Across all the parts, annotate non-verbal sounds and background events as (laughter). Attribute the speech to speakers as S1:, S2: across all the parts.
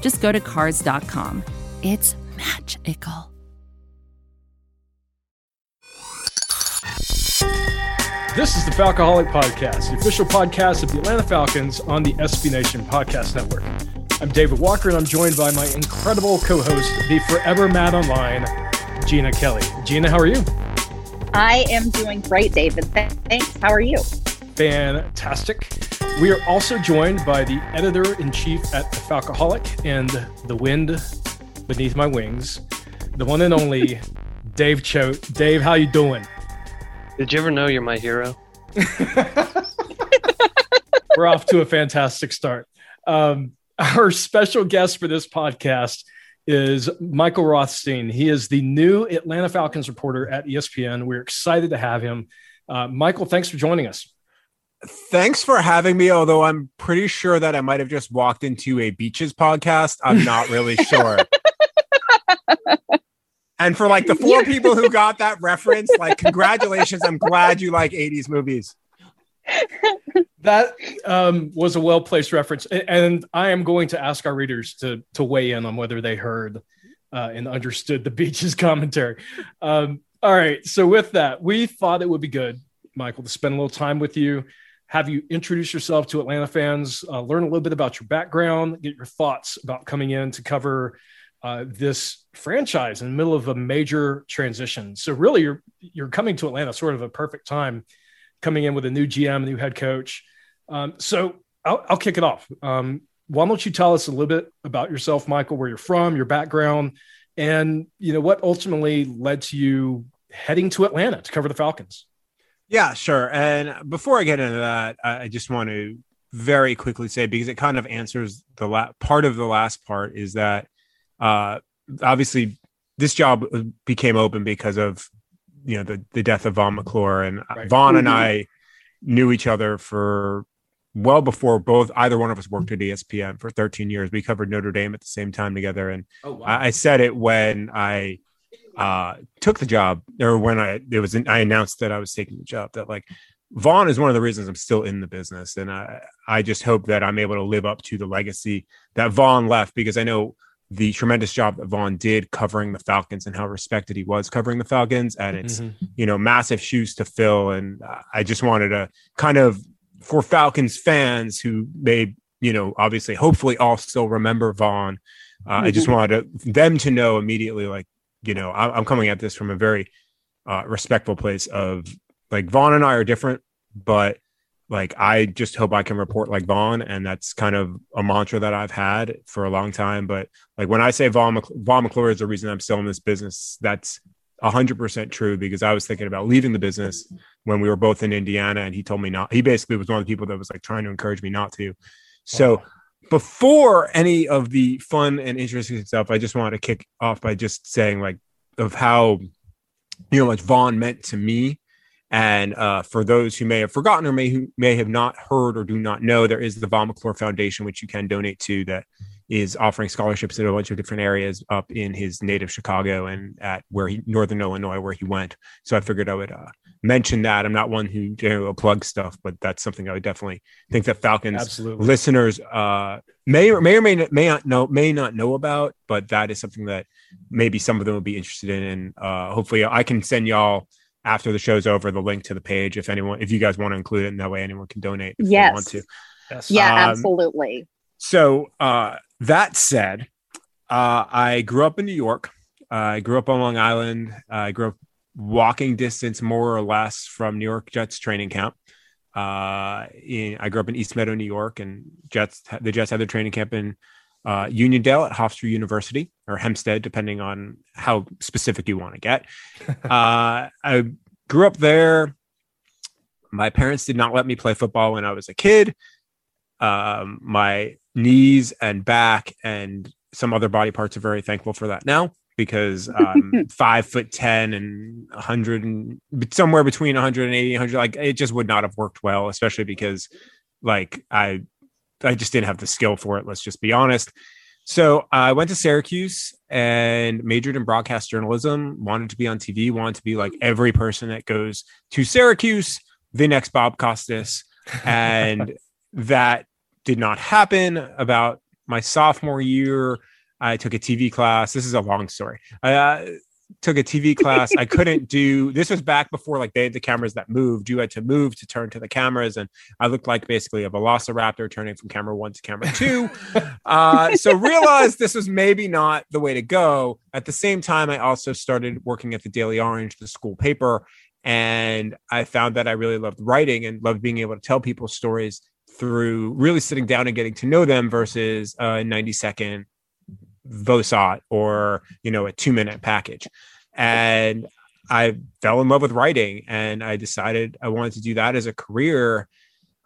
S1: just go to Cars.com. It's magical.
S2: This is the Falcoholic Podcast, the official podcast of the Atlanta Falcons on the SB Nation Podcast Network. I'm David Walker, and I'm joined by my incredible co host, the forever mad online, Jeanna Kelley. Gina, how are you?
S3: I am doing great, David. Thanks. How are you?
S2: Fantastic. We are also joined by the editor in chief at the Falcoholic and the wind beneath my wings, the one and only Dave Choate. Dave, how you doing?
S4: Did you ever know you're my hero? (laughs)
S2: We're off to a fantastic start. Um, our special guest for this podcast is Michael Rothstein. He is the new Atlanta Falcons reporter at ESPN. We're excited to have him. Uh, Michael, thanks for joining us.
S5: Thanks for having me. Although I'm pretty sure that I might have just walked into a beaches podcast. I'm not really (laughs) sure. And for like the four people who got that reference, like congratulations. I'm glad you like 80s movies.
S2: That um, was a well placed reference, and I am going to ask our readers to to weigh in on whether they heard uh, and understood the beaches commentary. Um, all right, so with that, we thought it would be good, Michael, to spend a little time with you, have you introduce yourself to Atlanta fans, uh, learn a little bit about your background, get your thoughts about coming in to cover uh, this franchise in the middle of a major transition. So really, you're you're coming to Atlanta sort of a perfect time, coming in with a new GM, new head coach. Um, so I'll, I'll, kick it off. Um, why don't you tell us a little bit about yourself, Michael, where you're from, your background, and you know what ultimately led to you heading to Atlanta to cover the Falcons?
S5: Yeah, sure. And before I get into that, I just want to very quickly say because it kind of answers the la- part of the last part is that uh, obviously this job became open because of you know the the death of Vaughn McClure and right. Vaughn and mm-hmm. I knew each other for well before both either one of us worked at ESPN for 13 years. We covered Notre Dame at the same time together, and oh, wow. I, I, said it when I uh, took the job or when I it was I announced that I was taking the job that like Vaughn is one of the reasons I'm still in the business, and I I just hope that I'm able to live up to the legacy that Vaughn left because I know the tremendous job that Vaughn did covering the Falcons and how respected he was covering the Falcons. And it's, mm-hmm. you know, massive shoes to fill. And I just wanted to kind of, for Falcons fans who may, you know, obviously, hopefully all still remember Vaughn, uh, mm-hmm. I just wanted to, them to know immediately, like, you know, I, am coming at this from a very uh, respectful place of like Vaughn and I are different, but like I just hope I can report like Vaughn, and that's kind of a mantra that I've had for a long time. But like when I say Vaughn, Vaughn McClure is the reason I'm still in this business, that's hundred percent true because I was thinking about leaving the business when we were both in Indiana, and he told me not. He basically was one of the people that was like trying to encourage me not to. So. Before any of the fun and interesting stuff, I just want to kick off by just saying like of how you know much Vaughn meant to me. And uh, for those who may have forgotten or may who may have not heard or do not know, there is the Vaughn McClure Foundation, which you can donate to, that is offering scholarships in a bunch of different areas up in his native Chicago and at where he Northern Illinois, where he went. So I figured I would uh, mention that. I'm not one who you know, plug stuff, but that's something I would definitely think that Falcons Absolutely. listeners uh, may or may or may not, may not know may not know about, but that is something that maybe some of them would be interested in. And uh, hopefully, I can send y'all after the show's over the link to the page if anyone if you guys want to include it and that way anyone can donate if
S3: yes.
S5: they want to
S3: yes. yeah um, absolutely
S5: so uh, that said uh, i grew up in new york uh, i grew up on long island i grew up walking distance more or less from new york jets training camp uh, in, i grew up in east meadow new york and jets the jets had their training camp in uh, Uniondale at Hofstra University or Hempstead, depending on how specific you want to get. (laughs) uh, I grew up there. My parents did not let me play football when I was a kid. Um, my knees and back and some other body parts are very thankful for that now because (laughs) um, five foot 10 and 100 and somewhere between 180 100 like it just would not have worked well especially because like i i just didn't have the skill for it let's just be honest. So i went to syracuse and majored in broadcast journalism wanted to be on tv wanted to be like every person that goes to syracuse the next bob costas. (laughs) And that did not happen about my sophomore year I took a TV class. This is a long story. I uh, took a TV (laughs) class. I couldn't do this was back before like they had the cameras that moved. You had to move to turn to the cameras, and I looked like basically a velociraptor turning from camera one to camera two. (laughs) uh, so realized this was maybe not the way to go. At the same time, I also started working at the Daily Orange, the school paper, and I found that I really loved writing and loved being able to tell people stories through really sitting down and getting to know them versus a 90 second Vosot or you know a two minute package, and I fell in love with writing, and I decided I wanted to do that as a career.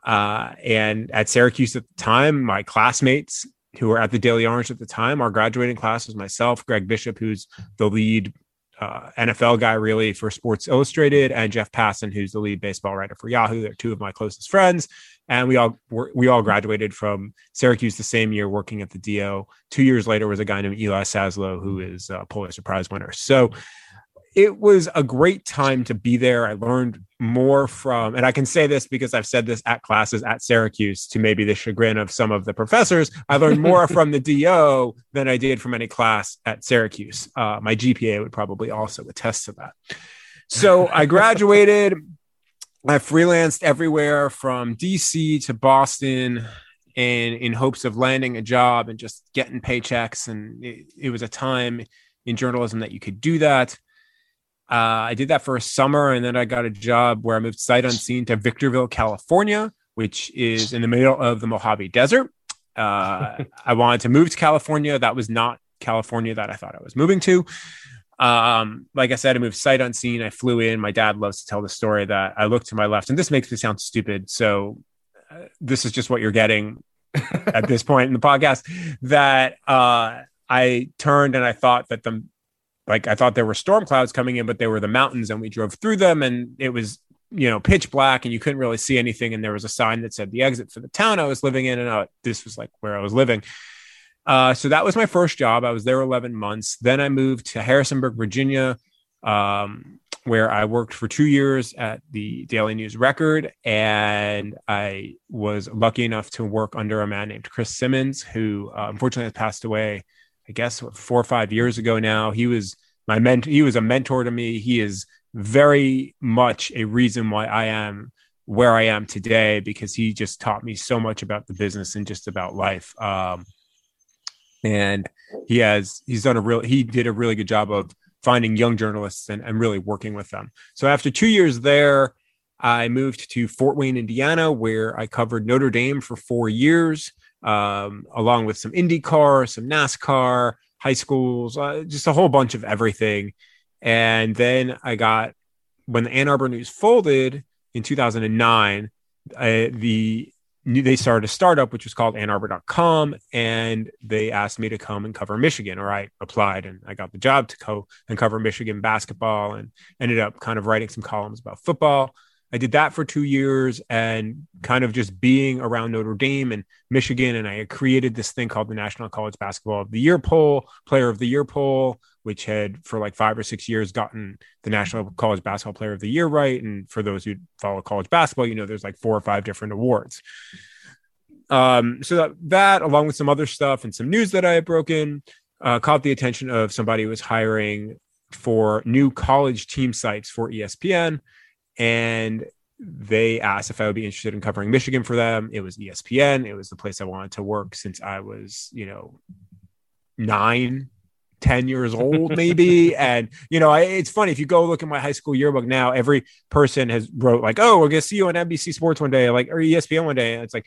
S5: Uh, and at Syracuse at the time, my classmates who were at the Daily Orange at the time, our graduating class was myself, Greg Bishop, who's the lead uh, NFL guy really for Sports Illustrated, and Jeff Passan, who's the lead baseball writer for Yahoo. They're two of my closest friends, and we all we all graduated from Syracuse the same year, working at the DO. Two years later was a guy named Eli Saslow, who is a Pulitzer Prize winner. So it was a great time to be there. I learned more from, and I can say this because I've said this at classes at Syracuse to maybe the chagrin of some of the professors. I learned (laughs) more from the DO than I did from any class at Syracuse. Uh, my GPA would probably also attest to that. So I (laughs) graduated. I freelanced everywhere from DC to Boston and in hopes of landing a job and just getting paychecks. And it, it was a time in journalism that you could do that. Uh, I did that for a summer, and then I got a job where I moved sight unseen to Victorville, California, which is in the middle of the Mojave Desert. Uh, (laughs) I wanted to move to California. That was not California that I thought I was moving to. Um, like I said, I moved sight unseen. I flew in. My dad loves to tell the story that I looked to my left, and this makes me sound stupid. So, uh, this is just what you're getting (laughs) at this point in the podcast. That uh, I turned and I thought that the like I thought there were storm clouds coming in, but they were the mountains, and we drove through them, and it was you know pitch black, and you couldn't really see anything. And there was a sign that said the exit for the town I was living in, and uh, this was like where I was living. Uh, so that was my first job. I was there 11 months. Then I moved to Harrisonburg, Virginia, um, where I worked for two years at the Daily News Record. And I was lucky enough to work under a man named Chris Simmons, who uh, unfortunately has passed away I guess four or five years ago now. He was my mentor. He was a mentor to me. He is very much a reason why I am where I am today because he just taught me so much about the business and just about life. Um, and he has he's done a real he did a really good job of finding young journalists and, and really working with them. So after two years there, I moved to Fort Wayne, Indiana, where I covered Notre Dame for four years um, along with some IndyCar, some NASCAR, high schools, uh, just a whole bunch of everything. And then I got when the Ann Arbor News folded in 2009, uh, the they started a startup which was called annarbor.com and they asked me to come and cover michigan or i applied and i got the job to go and cover michigan basketball and ended up kind of writing some columns about football I did that for two years and kind of just being around Notre Dame and Michigan. And I created this thing called the National College Basketball of the Year poll, Player of the Year poll, which had for like five or six years gotten the National College Basketball Player of the Year right. And for those who follow college basketball, you know, there's like four or five different awards. Um, so that, that, along with some other stuff and some news that I had broken, uh, caught the attention of somebody who was hiring for new college team sites for ESPN and they asked if I would be interested in covering Michigan for them. It was ESPN. It was the place I wanted to work since I was, you know, nine, 10 years old, maybe. (laughs) and, you know, I, it's funny if you go look at my high school yearbook now, every person has wrote like, oh, we're going to see you on NBC Sports one day, like, or ESPN one day. And it's like,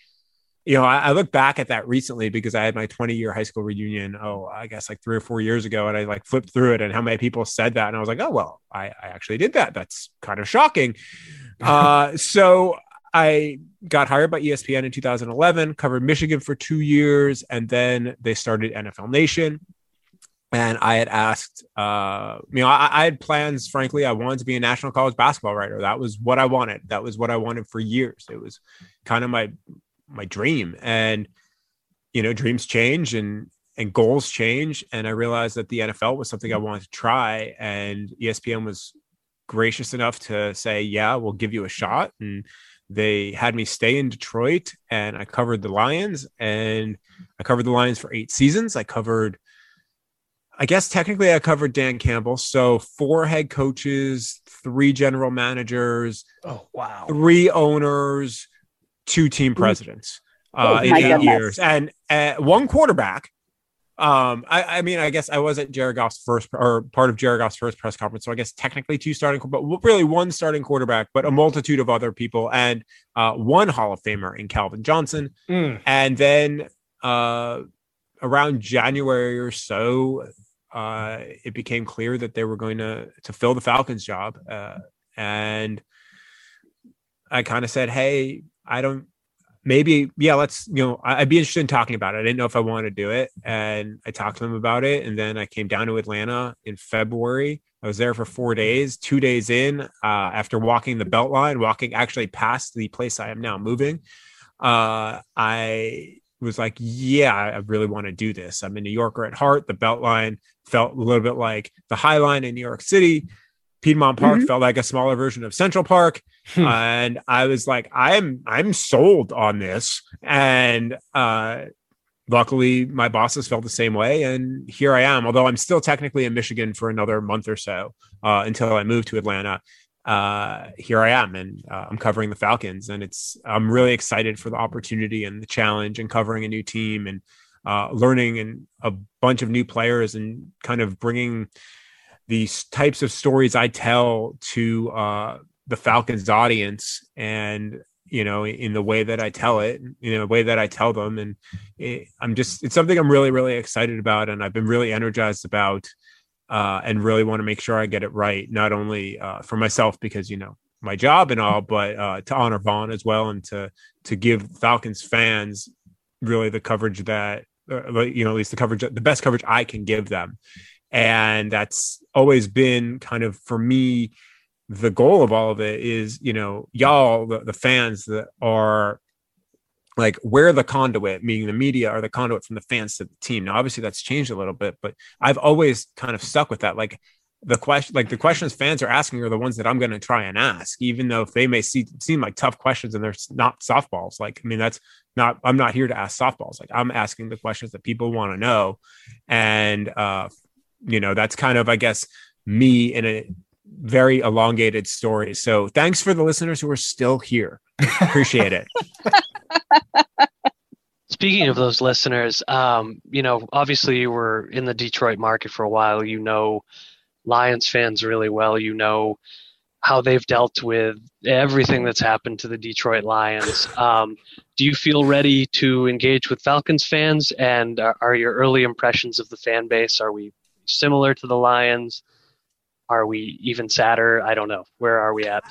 S5: you know, I, I, look back at that recently because I had my 20 year high school reunion. Oh, I guess like three or four years ago, and I like flipped through it and how many people said that, and I was like, oh well, I, I actually did that. That's kind of shocking. (laughs) Uh, so I got hired by ESPN in 2011, covered Michigan for two years, and then they started NFL Nation. And I had asked, uh, you know, I, I, had plans. Frankly, I wanted to be a national college basketball writer. That was what I wanted. That was what I wanted for years. It was kind of my my dream. And you know, dreams change and and goals change. And I realized that the NFL was something I wanted to try. And ESPN was gracious enough to say, "Yeah, we'll give you a shot." And they had me stay in Detroit, and I covered the Lions. And I covered the Lions for eight seasons. I covered I guess technically I covered Dan Campbell. So four head coaches, three general managers,
S2: oh wow,
S5: three owners, two team presidents uh, oh, in eight goodness. years, and uh, one quarterback. Um, I, I, mean, I guess I was at Jared Goff's first or part of Jared Goff's first press conference, so I guess technically two starting, but really one starting quarterback, but a multitude of other people, and uh, one Hall of Famer in Calvin Johnson, mm. and then uh, around January or so, uh, it became clear that they were going to to fill the Falcons job, uh, and I kind of said, "Hey, I don't." Maybe, yeah, let's, you know, I'd be interested in talking about it. I didn't know if I wanted to do it. And I talked to them about it. And then I came down to Atlanta in February. I was there for four days. Two days in, uh, after walking the Beltline, walking actually past the place I am now moving, uh, I was like, yeah, I really want to do this. I'm a New Yorker at heart. The Beltline felt a little bit like the High Line in New York City. Piedmont Park mm-hmm. felt like a smaller version of Central Park. Hmm. and I was like, I'm I'm sold on this. And uh luckily my bosses felt the same way. And here I am, although I'm still technically in Michigan for another month or so uh, until I move to Atlanta uh, here I am, and uh, I'm covering the Falcons, and it's I'm really excited for the opportunity and the challenge, and covering a new team, and uh, learning and a bunch of new players, and kind of bringing these types of stories I tell to uh, the Falcons audience, and you know, in the way that I tell it, you know, the way that I tell them, and it, I'm just it's something I'm really really excited about, and I've been really energized about uh, and really want to make sure I get it right, not only uh, for myself because you know my job and all, but uh, to honor Vaughn as well, and to to give Falcons fans really the coverage that uh, you know at least the coverage the best coverage I can give them, and that's always been kind of for me the goal of all of it is you know y'all the, the fans that are like we're the conduit, meaning the media are the conduit from the fans to the team. Now, obviously, that's changed a little bit, but I've always kind of stuck with that. Like the question, like the questions fans are asking are the ones that I'm going to try and ask, even though if they may see, seem like tough questions and they're not softballs. Like, I mean, that's not. I'm not here to ask softballs. Like, I'm asking the questions that people want to know, and uh, you know, that's kind of, I guess, me in a very elongated story. So, thanks for the listeners who are still here. Appreciate it. (laughs)
S4: Speaking of those listeners, um, you know, obviously you were in the Detroit market for a while. You know Lions fans really well. You know how they've dealt with everything that's happened to the Detroit Lions. Um, do you feel ready to engage with Falcons fans? And are, are your early impressions of the fan base? Are we similar to the Lions? Are we even sadder? I don't know. Where are we at?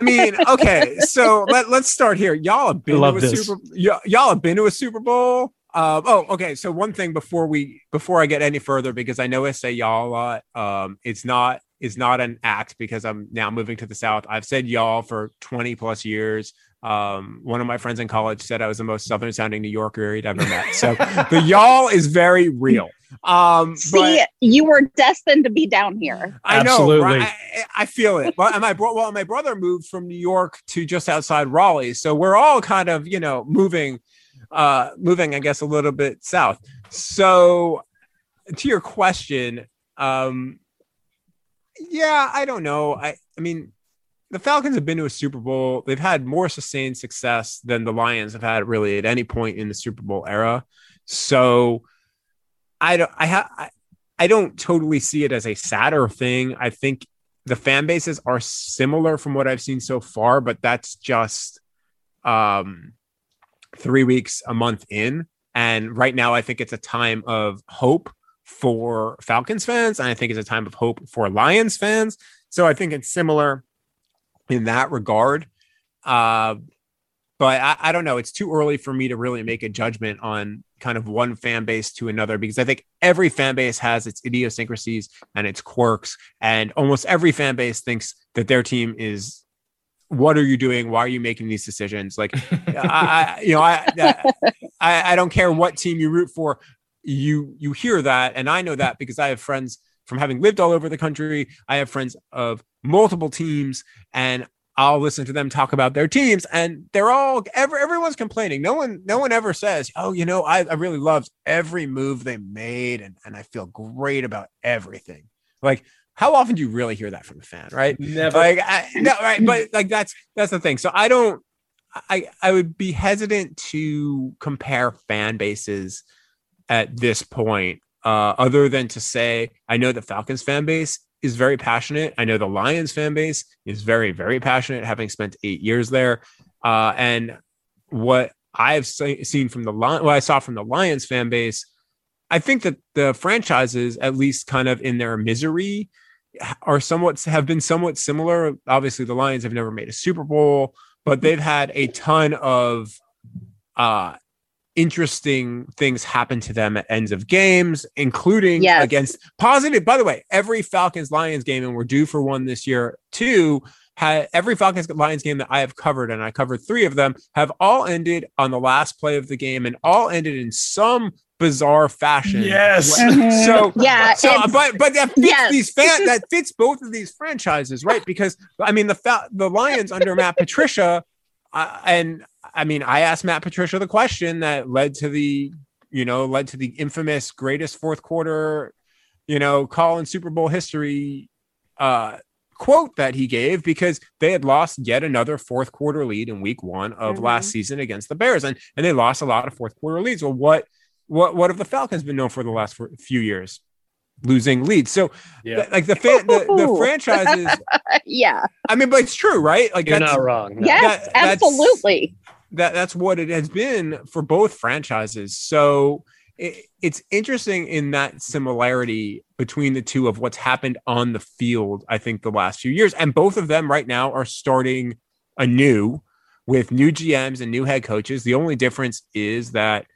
S5: I mean, okay, so (laughs) let, let's start here. Y'all have been to a this. Super y- y'all have been to a Super Bowl. Uh, oh, okay. So one thing before we before I get any further, because I know I say y'all a lot. Um, it's not is not an act because I'm now moving to the South. I've said y'all for 20 plus years. Um, one of my friends in college said I was the most southern sounding New Yorker he'd ever met. So the y'all is very real. Um,
S3: See, but, you were destined to be down here.
S5: I know. Absolutely. I, I, feel it. But my bro- well, my brother moved from New York to just outside Raleigh, so we're all kind of you know moving, uh, moving I guess a little bit south. So to your question, um, yeah, I don't know. I I mean the Falcons have been to a Super Bowl. They've had more sustained success than the Lions have had really at any point in the Super Bowl era. So I don't I have I, I don't totally see it as a sadder thing. I think the fan bases are similar from what I've seen so far, but that's just um three weeks a month in. And right now I think it's a time of hope for Falcons fans, and I think it's a time of hope for Lions fans. So I think it's similar in that regard. Uh, but I, I, don't know. It's too early for me to really make a judgment on kind of one fan base to another because I think every fan base has its idiosyncrasies and its quirks, and almost every fan base thinks that their team is. What are you doing? Why are you making these decisions? Like, (laughs) I, you know, I, I, I don't care what team you root for. You you hear that, and I know that because I have friends from having lived all over the country. I have friends of multiple teams, and I'll listen to them talk about their teams, and they're all ever everyone's complaining. No one, no one ever says, "Oh, you know, I, I really loved every move they made, and and I feel great about everything." Like, how often do you really hear that from a fan, right?
S2: Never.
S5: Like, I, no, right? But like that's that's the thing. So I don't. I I would be hesitant to compare fan bases at this point, uh, other than to say I know the Falcons fan base is very passionate. I know the Lions fan base is very, very passionate, having spent eight years there. Uh, and what I've seen from the Lions, what I saw from the Lions fan base, I think that the franchises, at least kind of in their misery, are somewhat have been somewhat similar. Obviously, the Lions have never made a Super Bowl, but they've had a ton of uh, interesting things happen to them at ends of games, including yes. against positive. By the way, every Falcons Lions game, and we're due for one this year too. Had every Falcons Lions game that I have covered, and I covered three of them, have all ended on the last play of the game, and all ended in some bizarre fashion.
S2: Yes.
S3: Mm-hmm. So yeah.
S5: So, but but that fits yes. these fan that fits both of these franchises, right? Because I mean the fa- the Lions under Matt Patricia, and I mean, I asked Matt Patricia the question that led to the, you know, led to the infamous greatest fourth quarter, you know, call in Super Bowl history uh, quote that he gave because they had lost yet another fourth quarter lead in week one of mm-hmm. last season against the Bears. And, and they lost a lot of fourth quarter leads. Well, what, what, what have the Falcons been known for the last few years? Losing leads. So yeah. like the fan, the, the franchises. (laughs)
S3: yeah.
S5: I mean, but it's true, right? Like
S4: you're not wrong.
S3: No. Yes, that, absolutely
S5: that that's what it has been for both franchises. So it, it's interesting in that similarity between the two of what's happened on the field. I think the last few years, and both of them right now are starting anew with new GMs and new head coaches. The only difference is that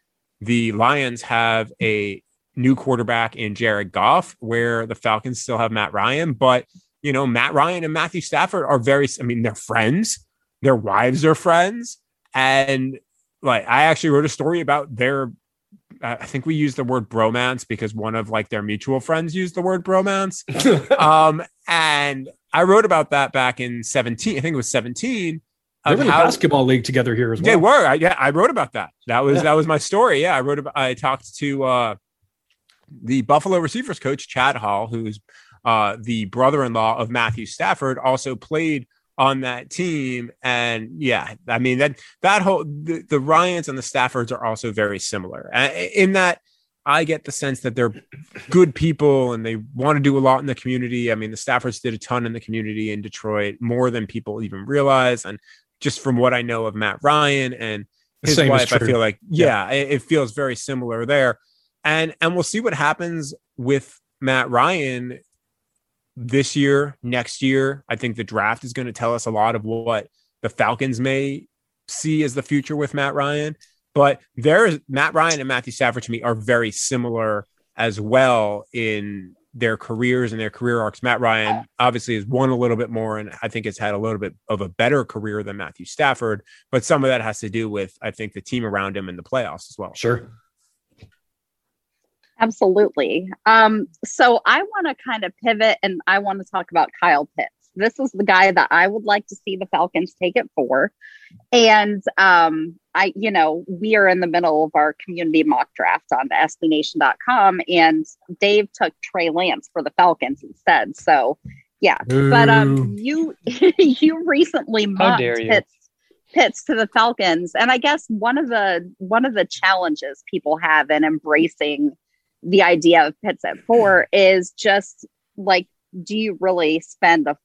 S5: the Lions have a new quarterback in Jared Goff, where the Falcons still have Matt Ryan. But you know, Matt Ryan and Matthew Stafford are very. I mean, they're friends. Their wives are friends and like I actually wrote a story about their I think we used the word bromance because one of like their mutual friends used the word bromance. (laughs) um, and I wrote about that back in 17. I think it was 17.
S2: They were in how, basketball league together here as well.
S5: They were. I, yeah, I wrote about that. That was yeah. that was my story. Yeah, I wrote about. I talked to uh, the Buffalo receivers coach Chad Hall, who's uh, the brother-in-law of Matthew Stafford, also played on that team. And yeah, I mean that that whole the, the Ryans and the Staffords are also very similar in that I get the sense that they're good people and they want to do a lot in the community. I mean, the Staffords did a ton in the community in Detroit, more than people even realize. And just from what I know of Matt Ryan and his wife, I feel like yeah, yeah. It, it feels very similar there. And and we'll see what happens with Matt Ryan this year, next year. I think the draft is going to tell us a lot of what the Falcons may see as the future with Matt Ryan. But there's Matt Ryan and Matthew Stafford to me are very similar as well in their careers and their career arcs. Matt Ryan obviously has won a little bit more, and I think has had a little bit of a better career than Matthew Stafford. But some of that has to do with, I think, the team around him in the playoffs as well.
S2: Sure.
S3: Absolutely. Um, so I want to kind of pivot and I want to talk about Kyle Pitts. This is the guy that I would like to see the Falcons take it for. And um, I, you know, we are in the middle of our community mock draft on SBNation.com, and Dave took Trey Lance for the Falcons instead. So, yeah. Ooh. But um, you (laughs) you recently mocked Pitts Pitts to the Falcons, and I guess one of the one of the challenges people have in embracing the idea of Pitts at four is just like, do you really spend a,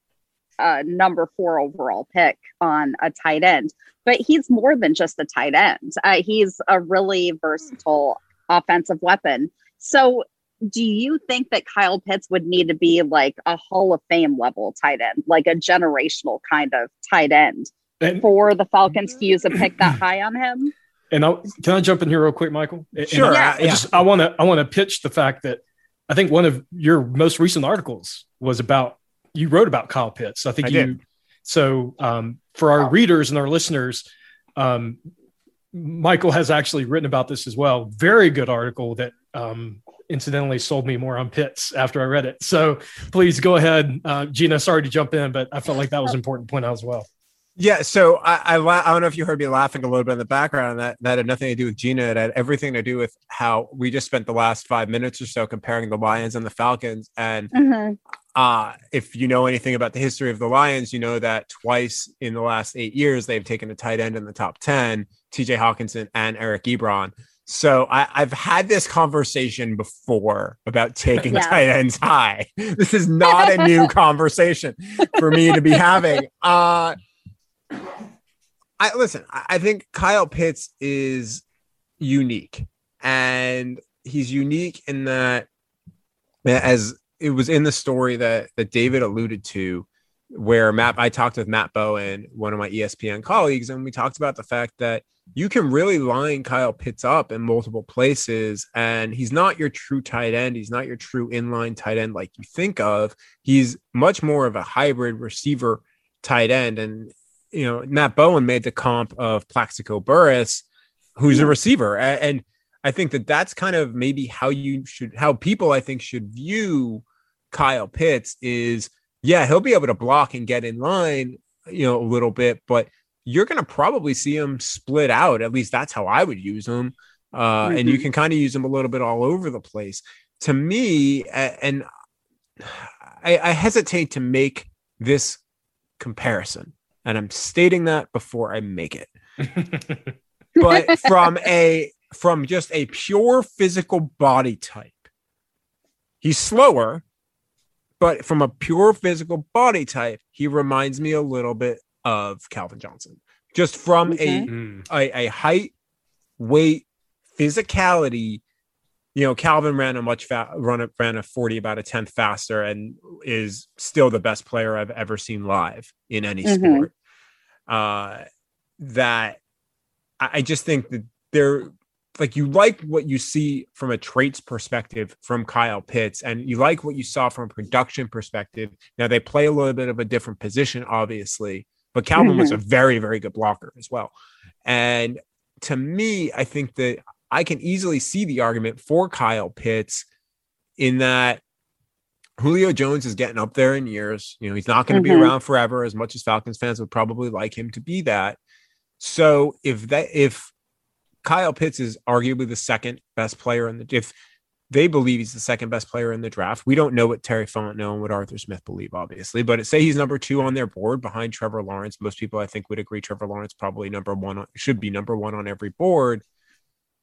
S3: a number four overall pick on a tight end? But he's more than just a tight end. Uh, he's a really versatile offensive weapon. So, do you think that Kyle Pitts would need to be like a Hall of Fame level tight end, like a generational kind of tight end and, for the Falcons to use a pick that high on him.
S2: And I, can I jump in here real quick, Michael?
S5: Sure.
S2: I, I, just I want to I want to pitch the fact that I think one of your most recent articles was about you wrote about Kyle Pitts. I think
S5: I
S2: you.
S5: Did.
S2: So um, for our readers and our listeners, um, Michael has actually written about this as well. Very good article that um, incidentally sold me more on Pitts after I read it. So please go ahead, uh, Jeanna. Sorry to jump in, but I felt like that was an important point out as well.
S5: Yeah, so I, I, I don't know if you heard me laughing a little bit in the background. That that had nothing to do with Jeanna. It had everything to do with how we just spent the last five minutes or so comparing the Lions and the Falcons. And mm-hmm. uh, if you know anything about the history of the Lions, you know that twice in the last eight years they've taken a tight end in the top ten, T.J. Hockenson and Eric Ebron. So I, have had this conversation before about taking (laughs) yeah. tight ends high. (laughs) This is not a new (laughs) conversation for me to be having. Uh, I listen. I think Kyle Pitts is unique, and he's unique in that, as it was in the story that that David alluded to, where Matt, I talked with Matt Bowen, one of my ESPN colleagues, and we talked about the fact that you can really line Kyle Pitts up in multiple places, and he's not your true tight end. He's not your true inline tight end like you think of. He's much more of a hybrid receiver tight end, and you know, Matt Bowen made the comp of Plaxico Burress, who's a receiver. And I think that that's kind of maybe how you should, how people I think should view Kyle Pitts is, yeah, he'll be able to block and get in line, you know, a little bit, but you're going to probably see him split out. At least that's how I would use him. Uh, mm-hmm. And you mm-hmm. can kind of use him a little bit all over the place. To me, and I, I hesitate to make this comparison and I'm stating that before I make it. (laughs) but from a from just a pure physical body type, he's slower, but from a pure physical body type, he reminds me a little bit of Calvin Johnson. Just from okay. a, a a height, weight, physicality, you know, Calvin ran a much fa- run a, ran a 40 about a tenth faster and is still the best player I've ever seen live in any mm-hmm. sport. Uh, that I, I just think that they're like you like what you see from a traits perspective from Kyle Pitts, and you like what you saw from a production perspective. Now they play a little bit of a different position, obviously, but Calvin mm-hmm. was a very, very good blocker as well. And to me, I think that I can easily see the argument for Kyle Pitts in that Julio Jones is getting up there in years. You know, he's not going to mm-hmm. be around forever as much as Falcons fans would probably like him to be that. So if that if Kyle Pitts is arguably the second best player in the if they believe he's the second best player in the draft. We don't know what Terry Fontenot and what Arthur Smith believe, obviously, but say he's number two on their board behind Trevor Lawrence. Most people, I think, would agree Trevor Lawrence probably number one should be number one on every board.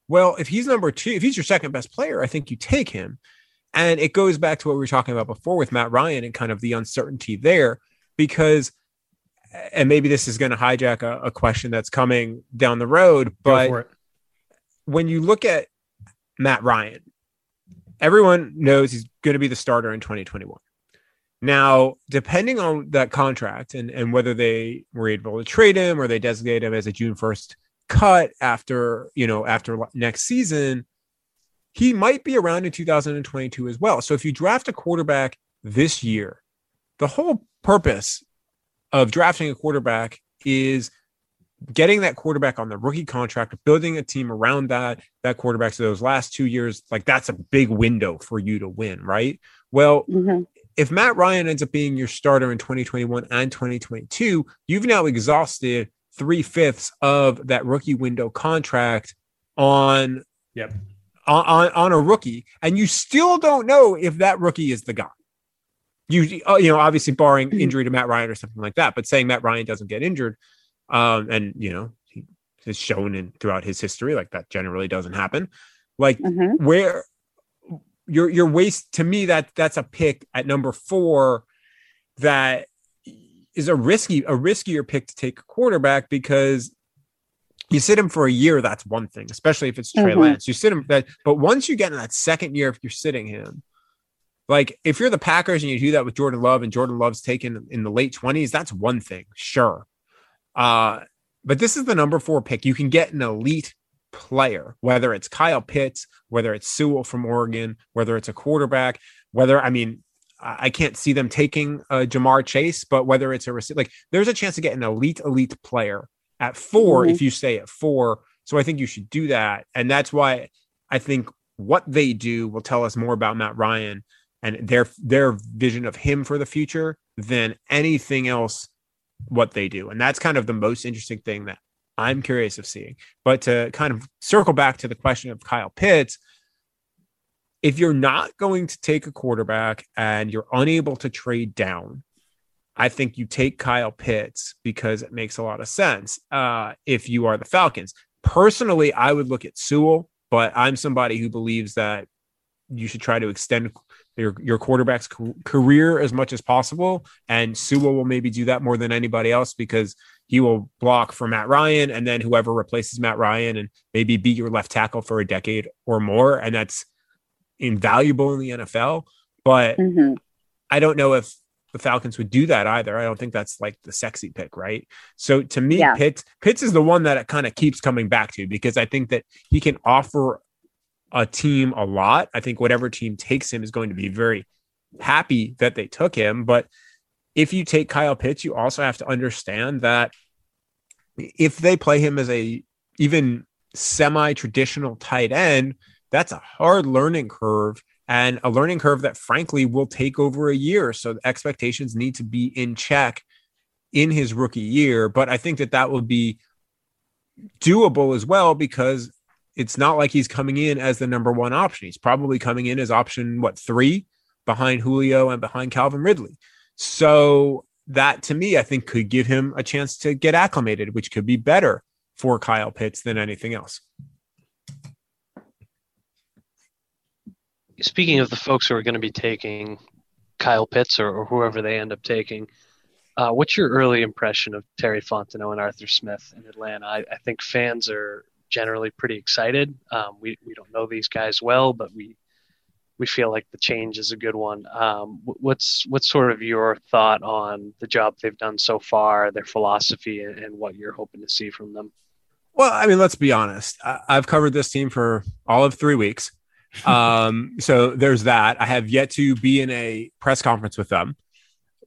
S5: Well, if he's number two, if he's your second best player, I think you take him. And it goes back to what we were talking about before with Matt Ryan and kind of the uncertainty there, because, and maybe this is going to hijack a, a, question that's coming down the road, but when you look at Matt Ryan, everyone knows he's going to be the starter in 2021. Now, depending on that contract and, and whether they were able to trade him or they designate him as a June 1st cut after, you know, after next season, he might be around in 2022 as well. So if you draft a quarterback this year, the whole purpose of drafting a quarterback is getting that quarterback on the rookie contract, building a team around that that quarterback. So those last two years, like that's a big window for you to win, right? Well, mm-hmm. if Matt Ryan ends up being your starter in 2021 and 2022, you've now exhausted three fifths of that rookie window contract on
S2: yep
S5: on, on a rookie, and you still don't know if that rookie is the guy. You, uh, you know, obviously barring mm-hmm. injury to Matt Ryan or something like that, but saying Matt Ryan doesn't get injured, um, and you know, he has shown in throughout his history like that generally doesn't happen. Like mm-hmm. where your your waste to me that that's a pick at number four that is a risky a riskier pick to take a quarterback because you sit him for a year, that's one thing, especially if it's Trey mm-hmm. Lance. You sit him that, but once you get in that second year, if you're sitting him, like if you're the Packers and you do that with Jordan Love and Jordan Love's taken in the late 20s, that's one thing, sure. Uh, but this is the number four pick. You can get an elite player, whether it's Kyle Pitts, whether it's Sewell from Oregon, whether it's a quarterback, whether I mean, I can't see them taking uh, Ja'Marr Chase, but whether it's a receiver, like there's a chance to get an elite, elite player at 4 mm-hmm. if you stay at four. So I think you should do that. And that's why I think what they do will tell us more about Matt Ryan and their their vision of him for the future than anything else what they do. And that's kind of the most interesting thing that I'm curious of seeing. But to kind of circle back to the question of Kyle Pitts, if you're not going to take a quarterback and you're unable to trade down, I think you take Kyle Pitts because it makes a lot of sense uh, if you are the Falcons. Personally, I would look at Sewell, but I'm somebody who believes that you should try to extend your, your quarterback's career as much as possible. And Sewell will maybe do that more than anybody else because he will block for Matt Ryan and then whoever replaces Matt Ryan and maybe be your left tackle for a decade or more. And that's invaluable in the NFL. But mm-hmm. I don't know if the Falcons would do that either. I don't think that's like the sexy pick, right? So to me, yeah. Pitts Pitts is the one that it kind of keeps coming back to because I think that he can offer a team a lot. I think whatever team takes him is going to be very happy that they took him. But if you take Kyle Pitts, you also have to understand that if they play him as a even semi-traditional tight end, that's a hard learning curve and a learning curve that frankly will take over a year. So expectations need to be in check in his rookie year. But I think that that will be doable as well because it's not like he's coming in as the number one option. He's probably coming in as option, what, three behind Julio and behind Calvin Ridley. So that to me, I think could give him a chance to get acclimated, which could be better for Kyle Pitts than anything else.
S4: Speaking of the folks who are going to be taking Kyle Pitts or, or whoever they end up taking, uh, what's your early impression of Terry Fontenot and Arthur Smith in Atlanta? I, I think fans are generally pretty excited. Um, we we don't know these guys well, but we we feel like the change is a good one. Um, what's what's sort of your thought on the job they've done so far, their philosophy, and, and what you're hoping to see from them?
S5: Well, I mean, let's be honest. I, I've covered this team for all of three weeks um, so there's that. I have yet to be in a press conference with them,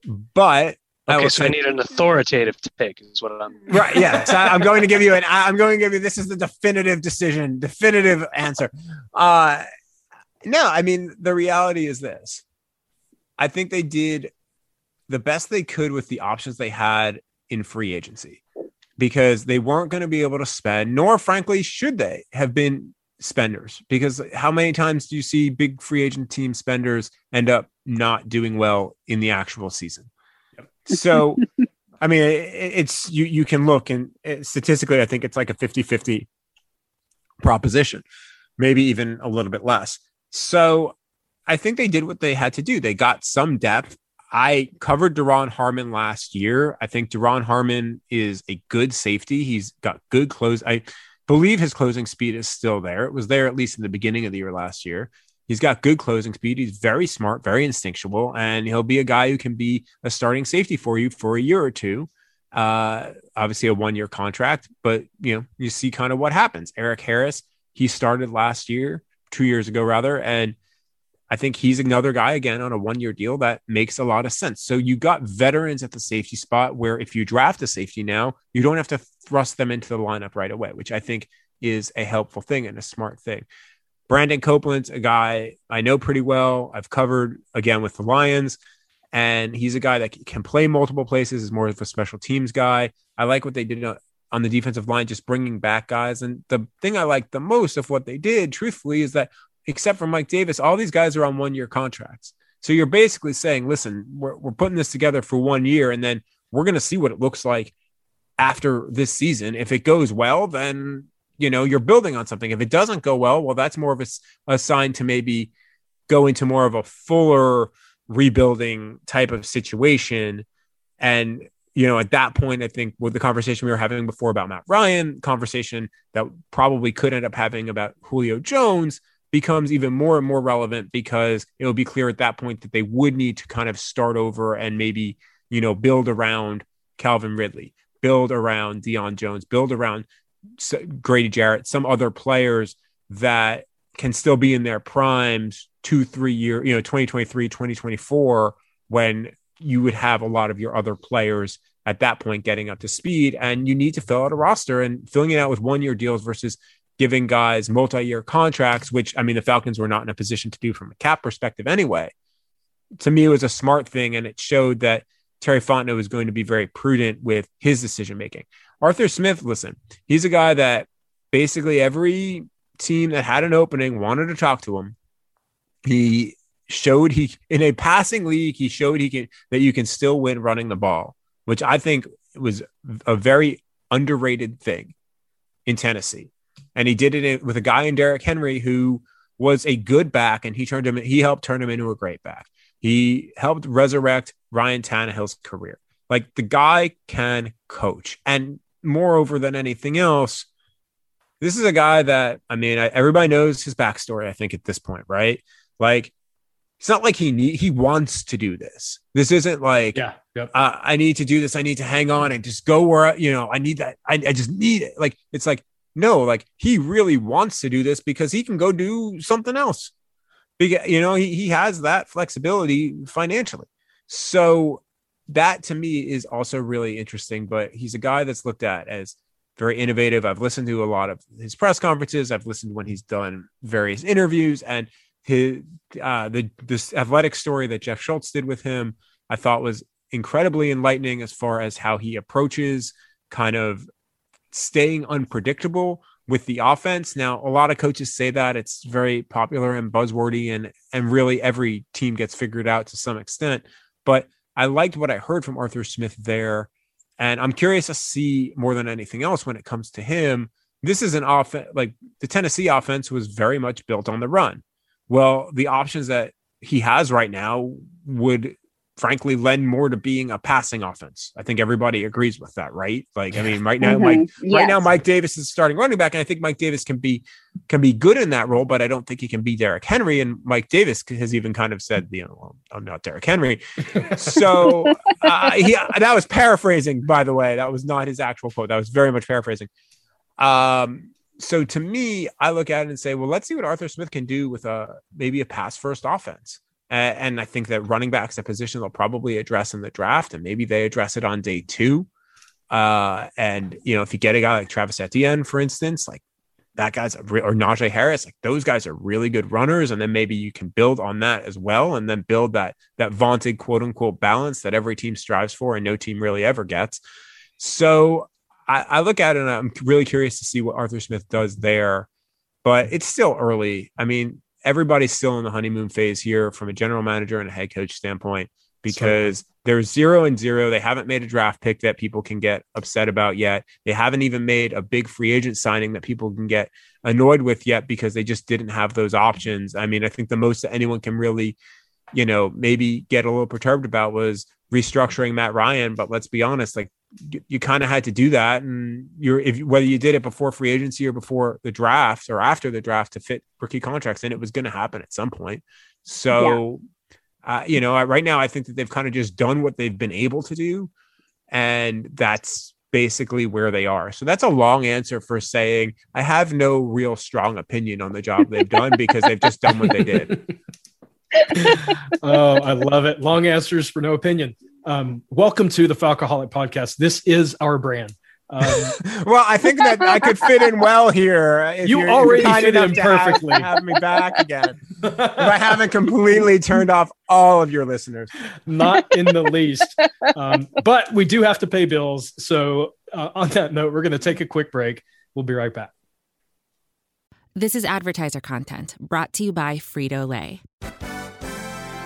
S5: but
S4: okay, I so say, I need an authoritative take, is what I'm (laughs)
S5: right. Yeah, so I'm going to give you an. I'm going to give you this is the definitive decision, definitive answer. Uh, no, I mean the reality is this. I think they did the best they could with the options they had in free agency because they weren't going to be able to spend, nor frankly should they have been spenders because how many times do you see big free agent team spenders end up not doing well in the actual season? Yep. (laughs) So, I mean, it, it's you you can look and statistically, I think it's like a 50 50 proposition, maybe even a little bit less. So, I think they did what they had to do. They got some depth. I covered Duron Harmon last year. I think Duron Harmon is a good safety. He's got good close. I believe his closing speed is still there. It was there at least in the beginning of the year last year. He's got good closing speed. He's very smart, very instinctual, and he'll be a guy who can be a starting safety for you for a year or two. Uh, obviously, a one year contract, but you know, you see kind of what happens. Erik Harris, he started last year, two years ago, rather, and I think he's another guy again on a one year deal that makes a lot of sense. So you got veterans at the safety spot where if you draft a safety now, you don't have to thrust them into the lineup right away, which I think is a helpful thing and a smart thing. Brandon Copeland's a guy I know pretty well. I've covered again with the Lions, and he's a guy that can play multiple places, is more of a special teams guy. I like what they did on the defensive line, just bringing back guys. And the thing I like the most of what they did, truthfully, is that except for Mike Davis, all these guys are on one year contracts. So you're basically saying, listen, we're, we're putting this together for one year and then we're going to see what it looks like after this season. If it goes well, then, you know, you're building on something. If it doesn't go well, well, that's more of a, a sign to maybe go into more of a fuller rebuilding type of situation. And, you know, at that point, I think with the conversation we were having before about Matt Ryan, conversation that probably could end up having about Julio Jones – becomes even more and more relevant because it'll be clear at that point that they would need to kind of start over and maybe, you know, build around Calvin Ridley. build around Deion Jones, build around Grady Jarrett, some other players that can still be in their primes two, three year, you know, 2023, 2024, when you would have a lot of your other players at that point getting up to speed. And you need to fill out a roster and filling it out with one year deals versus giving guys multi year contracts, which I mean, the Falcons were not in a position to do from a cap perspective anyway. To me, it was a smart thing. And it showed that Terry Fontenot was going to be very prudent with his decision making. Arthur Smith, listen, he's a guy that basically every team that had an opening wanted to talk to him. He showed he in a passing league, he showed he can that you can still win running the ball, which I think was a very underrated thing in Tennessee. And he did it with a guy in Derrick Henry who was a good back and he turned him he helped turn him into a great back. He helped resurrect Ryan Tannehill's career. Like the guy can coach. And moreover than anything else, this is a guy that I mean, I, everybody knows his backstory. I think at this point, right? Like, it's not like he need, he wants to do this. This isn't like,
S2: yeah, yep.
S5: uh, I need to do this. I need to hang on and just go where you know I need that. I, I just need it. Like it's like no, like he really wants to do this because he can go do something else. Because you know he he has that flexibility financially. So that to me is also really interesting. But he's a guy that's looked at as very innovative. I've listened to a lot of his press conferences. I've listened when he's done various interviews, and his uh, the this athletic story that Jeff Schultz did with him, I thought was incredibly enlightening as far as how he approaches kind of staying unpredictable with the offense. Now, a lot of coaches say that it's very popular and buzzwordy, and and really every team gets figured out to some extent. But I liked what I heard from Arthur Smith there and I'm curious to see more than anything else when it comes to him. This is an offense like the Tennessee offense was very much built on the run. Well, the options that he has right now would frankly lend more to being a passing offense. I think everybody agrees with that, right? Like, I mean, right now, mm-hmm. Mike, yes. right now, Mike Davis is starting running back, and I think Mike Davis can be can be good in that role, but I don't think he can be Derrick Henry. And Mike Davis has even kind of said, you know, well, I'm not Derrick Henry. So (laughs) uh, he, that was paraphrasing, by the way. That was not his actual quote. That was very much paraphrasing. Um, so to me, I look at it and say, well, let's see what Arthur Smith can do with a maybe a pass first offense. And I think that running backs a position they'll probably address in the draft, and maybe they address it on day two. Uh, and you know, if you get a guy like Travis Etienne, for instance, like that guy's re- or Najee Harris, like those guys are really good runners, and then maybe you can build on that as well, and then build that that vaunted quote unquote balance that every team strives for and no team really ever gets. So I, I look at it and I'm really curious to see what Arthur Smith does there, but it's still early. I mean, everybody's still in the honeymoon phase here from a general manager and a head coach standpoint because Certainly. they're zero and zero. They haven't made a draft pick that people can get upset about yet. They haven't even made a big free agent signing that people can get annoyed with yet because they just didn't have those options. I mean, I think the most that anyone can really, you know, maybe get a little perturbed about was restructuring Matt Ryan. But let's be honest, like you, you kind of had to do that, and you're if whether you did it before free agency or before the draft or after the draft to fit rookie contracts, and it was going to happen at some point. So, yeah. uh, you know, right now I think that they've kind of just done what they've been able to do, and that's basically where they are. So that's a long answer for saying I have no real strong opinion on the job they've done because they've just done what they did. (laughs)
S2: oh, I love it. Long answers for no opinion. Um, welcome to the Falcoholic podcast. This is our brand. Um, (laughs)
S5: well, I think that I could fit in well here.
S2: you already fit in perfectly.
S5: Have, have, me back again. (laughs) if I haven't completely turned off all of your listeners.
S2: Not in the least. Um, but we do have to pay bills. So, uh, on that note, we're going to take a quick break. We'll be right back.
S1: This is advertiser content brought to you by Frito Lay.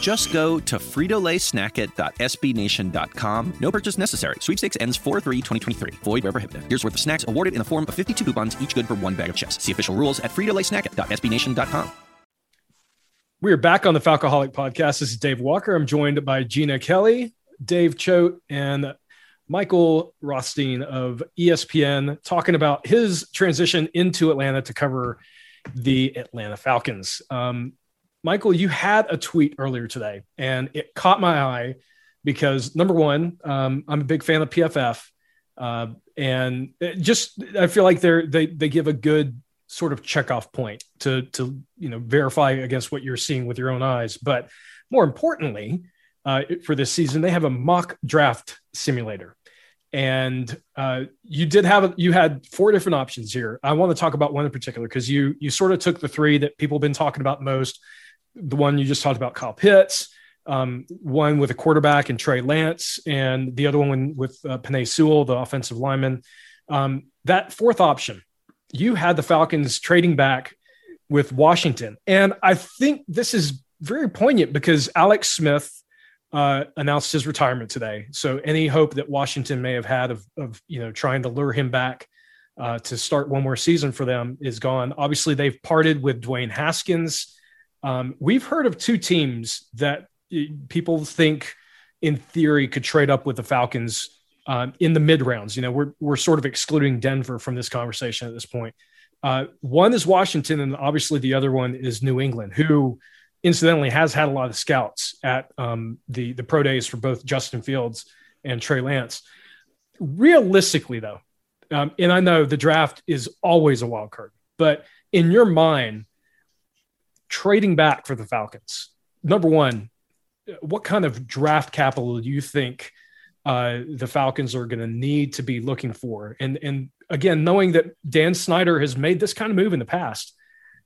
S6: Just go to fritolaysnacket.sbnation.com. No purchase necessary. Sweepstakes ends 4-3-2023. Void where prohibited. Here's worth of snacks awarded in the form of 52 coupons, each good for one bag of chips. See official rules at fritolaysnacket.sbnation.com.
S2: We are back on the Falcoholic podcast. This is Dave Walker. I'm joined by Jeanna Kelley, Dave Choate, and Michael Rothstein of ESPN talking about his transition into Atlanta to cover the Atlanta Falcons. Um, Michael, you had a tweet earlier today, and it caught my eye because number one, um, I'm a big fan of PFF, uh, and just I feel like they're they they give a good sort of checkoff point to to you know verify against what you're seeing with your own eyes. But more importantly, uh, for this season, they have a mock draft simulator, and uh, you did have you had four different options here. I want to talk about one in particular because you you sort of took the three that people have been talking about most the one you just talked about, Kyle Pitts, um, one with a quarterback and Trey Lance, and the other one with uh, Penei Sewell, the offensive lineman. Um, that fourth option, you had the Falcons trading back with Washington. And I think this is very poignant because Alex Smith uh, announced his retirement today. So any hope that Washington may have had of, of you know trying to lure him back uh, to start one more season for them is gone. Obviously, they've parted with Dwayne Haskins. Um, we've heard of two teams that people think, in theory, could trade up with the Falcons um, in the mid rounds. You know, we're we're sort of excluding Denver from this conversation at this point. Uh, one is Washington, and obviously the other one is New England, who incidentally has had a lot of scouts at um, the the pro days for both Justin Fields and Trey Lance. Realistically, though, um, and I know the draft is always a wild card, but in your mind, trading back for the Falcons, number one, what kind of draft capital do you think uh, the Falcons are going to need to be looking for? And and again, knowing that Dan Snyder has made this kind of move in the past,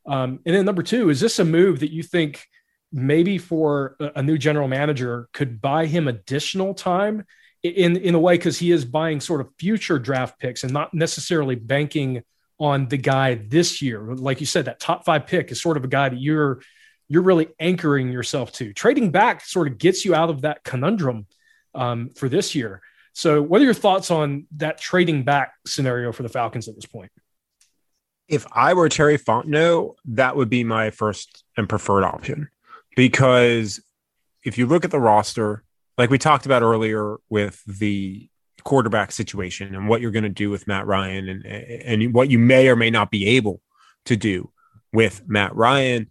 S2: um, and then number two, is this a move that you think maybe for a, a new general manager could buy him additional time in in a way because he is buying sort of future draft picks and not necessarily banking on the guy this year. Like you said, that top five pick is sort of a guy that you're you're really anchoring yourself to. Trading back sort of gets you out of that conundrum um, for this year. So, what are your thoughts on that trading back scenario for the Falcons at this point?
S5: If I were Terry Fontenot, that would be my first and preferred option because if you look at the roster, like we talked about earlier with the quarterback situation and what you're going to do with Matt Ryan and and what you may or may not be able to do with Matt Ryan.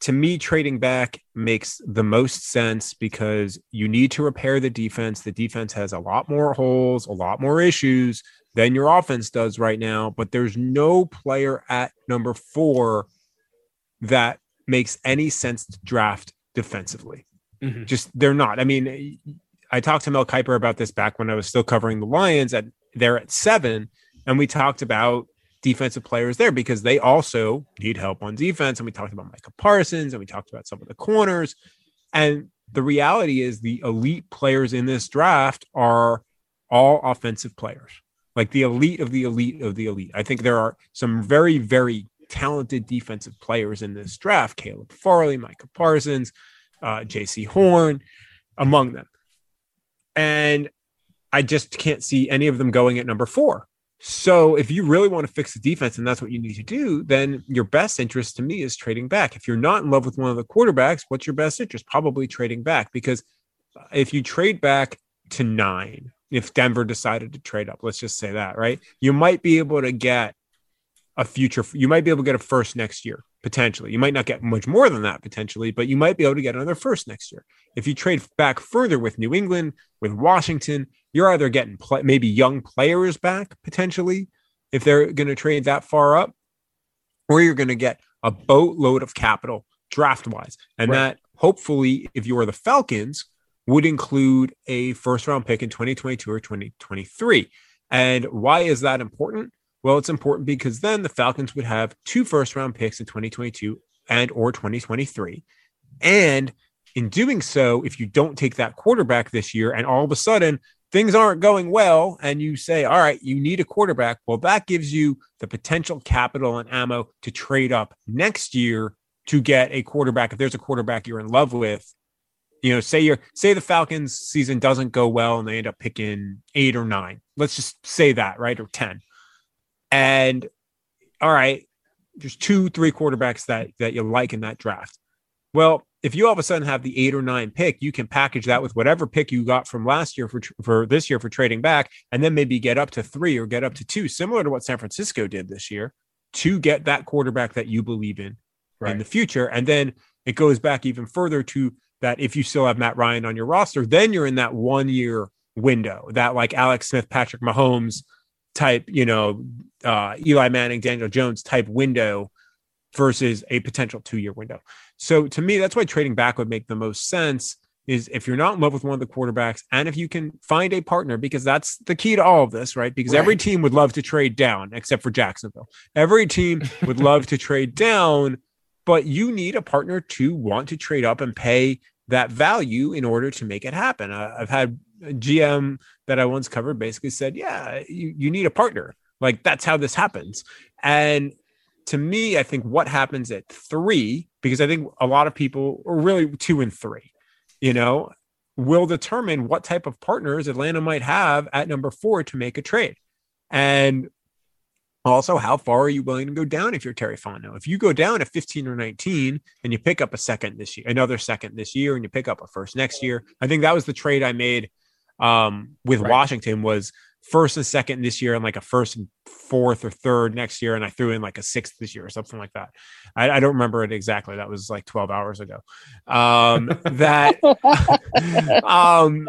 S5: To me, trading back makes the most sense because you need to repair the defense. The defense has a lot more holes, a lot more issues than your offense does right now, but there's no player at number four that makes any sense to draft defensively. Mm-hmm. Just they're not. I mean, I talked to Mel Kiper about this back when I was still covering the Lions at they're at seven, and we talked about defensive players there because they also need help on defense. And we talked about Micah Parsons and we talked about some of the corners. And the reality is the elite players in this draft are all offensive players, like the elite of the elite of the elite. I think there are some very, very talented defensive players in this draft Caleb Farley, Micah Parsons, uh, Jaycee Horn, among them. And I just can't see any of them going at number four. So if you really want to fix the defense and that's what you need to do, then your best interest to me is trading back. If you're not in love with one of the quarterbacks, what's your best interest? Probably trading back because if you trade back to nine, if Denver decided to trade up, let's just say that, right? You might be able to get a future, you might be able to get a first next year potentially. You might not get much more than that potentially, but you might be able to get another first next year. If you trade back further with New England, with Washington, you're either getting play, maybe young players back potentially if they're going to trade that far up, or you're going to get a boatload of capital draft wise. And right. that hopefully, if you are the Falcons, would include a first round pick in 2022 or 2023. And why is that important? Well, it's important because then the Falcons would have two first round picks in 2022 and or 2023. And in doing so, if you don't take that quarterback this year and all of a sudden things aren't going well and you say, all right, you need a quarterback, well, that gives you the potential capital and ammo to trade up next year to get a quarterback. If there's a quarterback you're in love with, you know, say you're say the Falcons season doesn't go well and they end up picking eight or nine. Let's just say that, right? Or 10. And all right, there's two, three quarterbacks that that you like in that draft. Well, if you all of a sudden have the eight or nine pick, you can package that with whatever pick you got from last year for for this year for trading back, and then maybe get up to three or get up to two, similar to what San Francisco did this year, to get that quarterback that you believe in right. in the future. And then it goes back even further to that if you still have Matt Ryan on your roster, then you're in that one year window, that like Alex Smith, Patrick Mahomes type, you know, uh, Eli Manning, Daniel Jones type window versus a potential two year window. So to me, that's why trading back would make the most sense. Is if you're not in love with one of the quarterbacks, and if you can find a partner, because that's the key to all of this, right? Because right. every team would love to trade down, except for Jacksonville. Every team (laughs) would love to trade down, but you need a partner to want to trade up and pay that value in order to make it happen. I've had GM that I once covered basically said, Yeah, you, you need a partner. Like that's how this happens. And to me, I think what happens at three, because I think a lot of people, or really two and three, you know, will determine what type of partners Atlanta might have at number four to make a trade. And also, how far are you willing to go down if you're Terry Fontenot? If you go down at 15 or 19 and you pick up a second this year, another second this year, and you pick up a first next year, I think that was the trade I made um, with right. Washington was first and second this year and like a first and fourth or third next year and i threw in like a sixth this year or something like that. I, I don't remember it exactly. That was like 12 hours ago. Um (laughs) that (laughs) um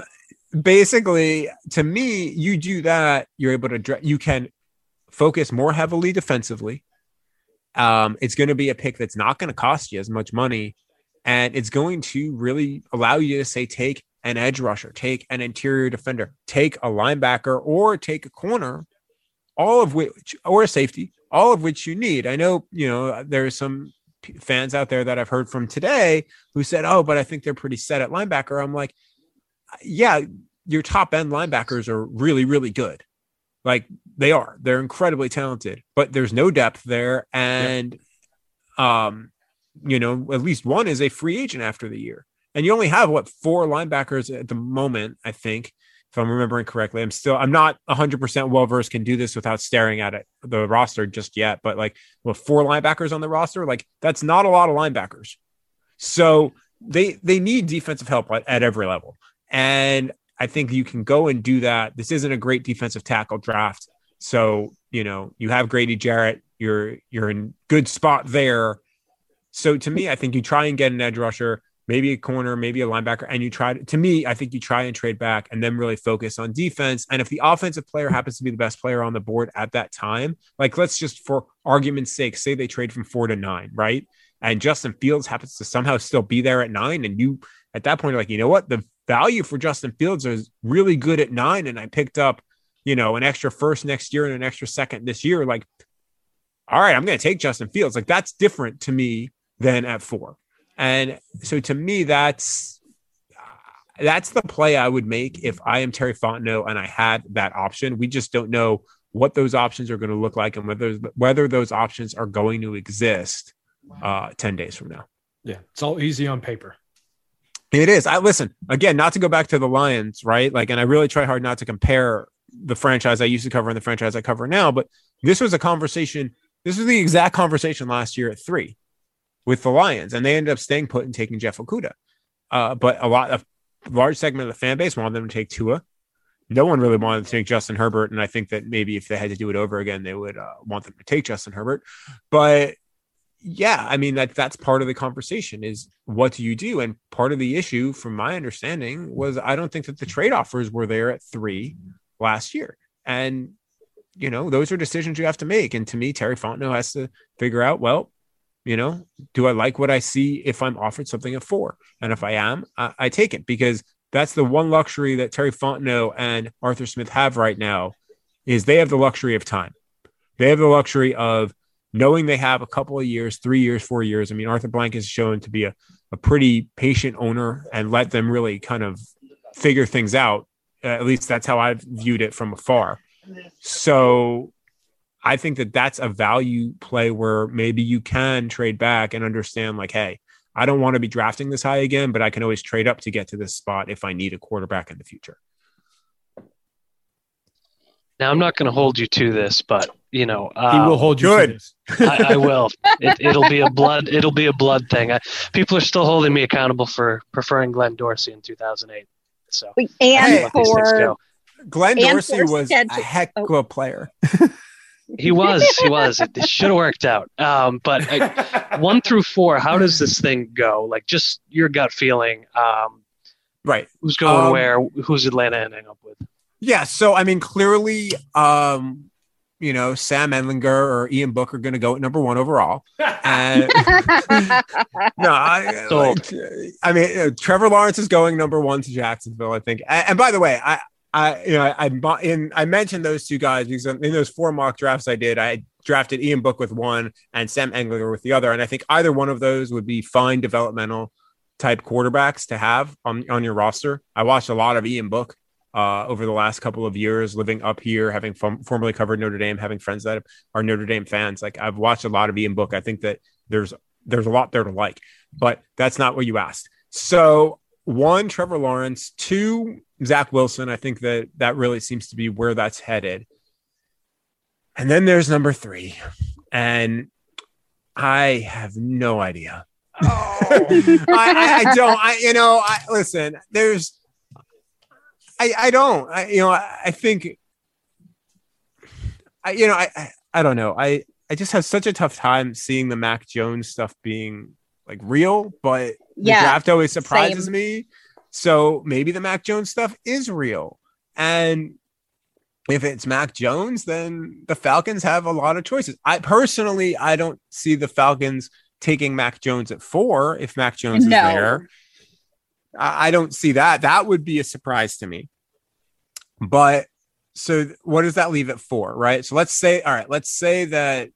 S5: basically to me you do that you're able to you can focus more heavily defensively. Um it's going to be a pick that's not going to cost you as much money and it's going to really allow you to say take an edge rusher, take an interior defender, take a linebacker, or take a corner, all of which, or a safety, all of which you need. I know, you know, there's some fans out there that I've heard from today who said, Oh, but I think they're pretty set at linebacker. I'm like, Yeah, your top end linebackers are really, really good. Like they are, they're incredibly talented, but there's no depth there. And, um, you know, at least one is a free agent after the year and you only have what four linebackers at the moment, I think, if I'm remembering correctly. I'm still I'm not 100% well versed can do this without staring at it the roster just yet, but like with four linebackers on the roster, like that's not a lot of linebackers. So they they need defensive help at, at every level. And I think you can go and do that. This isn't a great defensive tackle draft. So, you know, you have Grady Jarrett, you're you're in good spot there. So to me, I think you try and get an edge rusher maybe a corner, maybe a linebacker, and you try to, to me, I think you try and trade back and then really focus on defense. And if the offensive player happens to be the best player on the board at that time, like let's just for argument's sake, say they trade from four to nine, right? And Justin Fields happens to somehow still be there at nine, and you at that point, are like, you know what? The value for Justin Fields is really good at nine, and I picked up, you know, an extra first next year and an extra second this year. Like, all right, I'm going to take Justin Fields. Like, that's different to me than at four. And so to me, that's that's the play I would make if I am Terry Fontenot and I had that option. We just don't know what those options are going to look like and whether whether those options are going to exist uh, 10 days from now.
S2: Yeah, it's all easy on paper.
S5: It is. I listen again, not to go back to the Lions, right? Like, and I really try hard not to compare the franchise I used to cover and the franchise I cover now, but this was a conversation. This was the exact conversation last year at three with the Lions, and they ended up staying put and taking Jeff Okudah. Uh, but a lot of large segment of the fan base wanted them to take Tua. No one really wanted to take Justin Herbert, and I think that maybe if they had to do it over again, they would uh, want them to take Justin Herbert. But yeah, I mean that that's part of the conversation is what do you do? And part of the issue, from my understanding, was I don't think that the trade offers were there at three last year, and you know those are decisions you have to make. And to me, Terry Fontenot has to figure out well you know, do I like what I see if I'm offered something at four? And if I am, I, I take it because that's the one luxury that Terry Fontenot and Arthur Smith have right now is they have the luxury of time. They have the luxury of knowing they have a couple of years, three years, four years. I mean, Arthur Blank is shown to be a, a pretty patient owner and let them really kind of figure things out. At least that's how I've viewed it from afar. So I think that that's a value play where maybe you can trade back and understand, like, hey, I don't want to be drafting this high again, but I can always trade up to get to this spot if I need a quarterback in the future.
S4: Now I'm not going to hold you to this, but you know
S2: uh, he will uh, hold you
S5: good.
S2: to this.
S4: I, I, (laughs) will. It, will be a blood. It'll be a blood thing. I, people are still holding me accountable for preferring Glenn Dorsey in 2008. So
S3: and hey, for
S5: Glenn Dorsey was a heck of a player. (laughs)
S4: he was. He was. It, it should have worked out. Um, but uh, (laughs) one through four, how does this thing go? Like just your gut feeling. Um,
S5: right.
S4: Who's going um, where? Who's Atlanta ending up with?
S5: Yeah. So I mean, clearly, um, you know, Sam Ehlinger or Ian Book are going to go at number one overall. And (laughs) no, I, like, I mean, uh, Trevor Lawrence is going number one to Jacksonville, I think. And, and by the way, I, I, you know, I, I, in, I mentioned those two guys because in those four mock drafts I did, I drafted Ian Book with one and Sam Ehlinger with the other. And I think either one of those would be fine developmental type quarterbacks to have on, on your roster. I watched a lot of Ian Book uh, over the last couple of years, living up here, having f- formerly covered Notre Dame, having friends that are Notre Dame fans. Like I've watched a lot of Ian Book. I think that there's there's a lot there to like, but that's not what you asked. So one, Trevor Lawrence. Two, Zach Wilson. I think that that really seems to be where that's headed. And then there's number three, and I have no idea. Oh. (laughs) I, I, I, don't. I you know. I listen. There's I, I don't. I, you know, I, I think, I, you know, I, I, I don't know. I, I just have such a tough time seeing the Mac Jones stuff being like real, but the draft always surprises same. me. So maybe the Mac Jones stuff is real. And if it's Mac Jones, then the Falcons have a lot of choices. I personally, I don't see the Falcons taking Mac Jones at four if Mac Jones no. is there. I, don't see that. That would be a surprise to me. But so what does that leave it for? Right. So let's say, all right, let's say that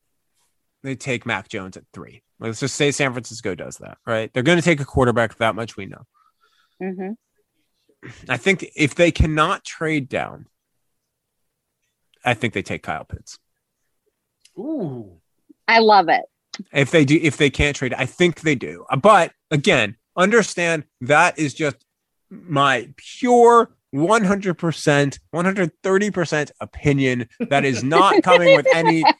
S5: they take Mac Jones at three. Let's just say San Francisco does that, right? They're going to take a quarterback that much we know. Mm-hmm. I think if they cannot trade down, I think they take Kyle Pitts.
S2: Ooh,
S3: I love it.
S5: If they do, if they can't trade, I think they do. But again, understand that is just my pure 100%, 130% opinion that is not coming with any. (laughs)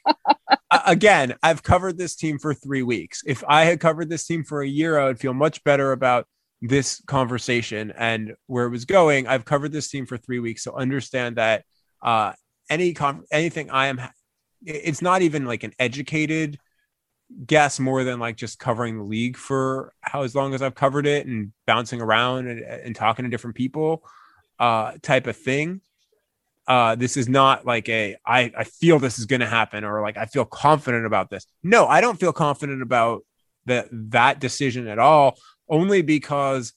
S5: again, I've covered this team for three weeks. If I had covered this team for a year, I would feel much better about this conversation and where it was going. I've covered this team for three weeks. So understand that uh, any anything I am, it's not even like an educated guess more than like just covering the league for how as long as I've covered it and bouncing around and, and talking to different people uh, type of thing. Uh, this is not like a I, I feel this is going to happen or like I feel confident about this. No, I don't feel confident about that that decision at all. Only because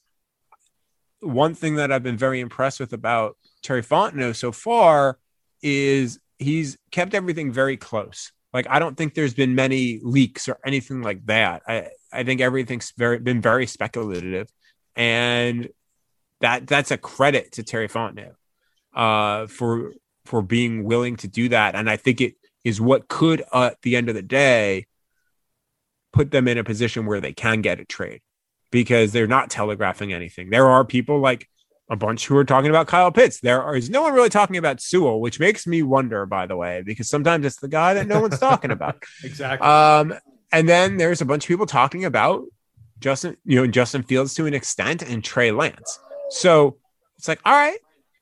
S5: one thing that I've been very impressed with about Terry Fontenot so far is he's kept everything very close. Like I don't think there's been many leaks or anything like that. I I think everything's very been very speculative, and that that's a credit to Terry Fontenot uh, for for being willing to do that. And I think it is what could, uh, at the end of the day, put them in a position where they can get a trade because they're not telegraphing anything. There are people like a bunch who are talking about Kyle Pitts. There is no one really talking about Sewell, which makes me wonder, by the way, because sometimes it's the guy that no one's talking about. (laughs)
S2: exactly.
S5: Um, and then there's a bunch of people talking about Justin, you know, Justin Fields to an extent and Trey Lance. So it's like, all right,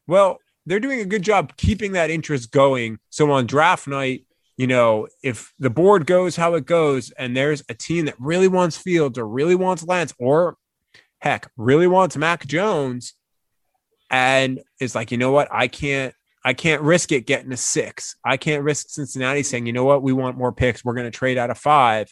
S5: well, they're doing a good job keeping that interest going. So on draft night, you know, if the board goes how it goes, and there's a team that really wants Fields or really wants Lance or heck, really wants Mac Jones, and it's like, you know what? I can't I can't risk it getting a six. I can't risk Cincinnati saying, you know what, we want more picks. We're going to trade out of five.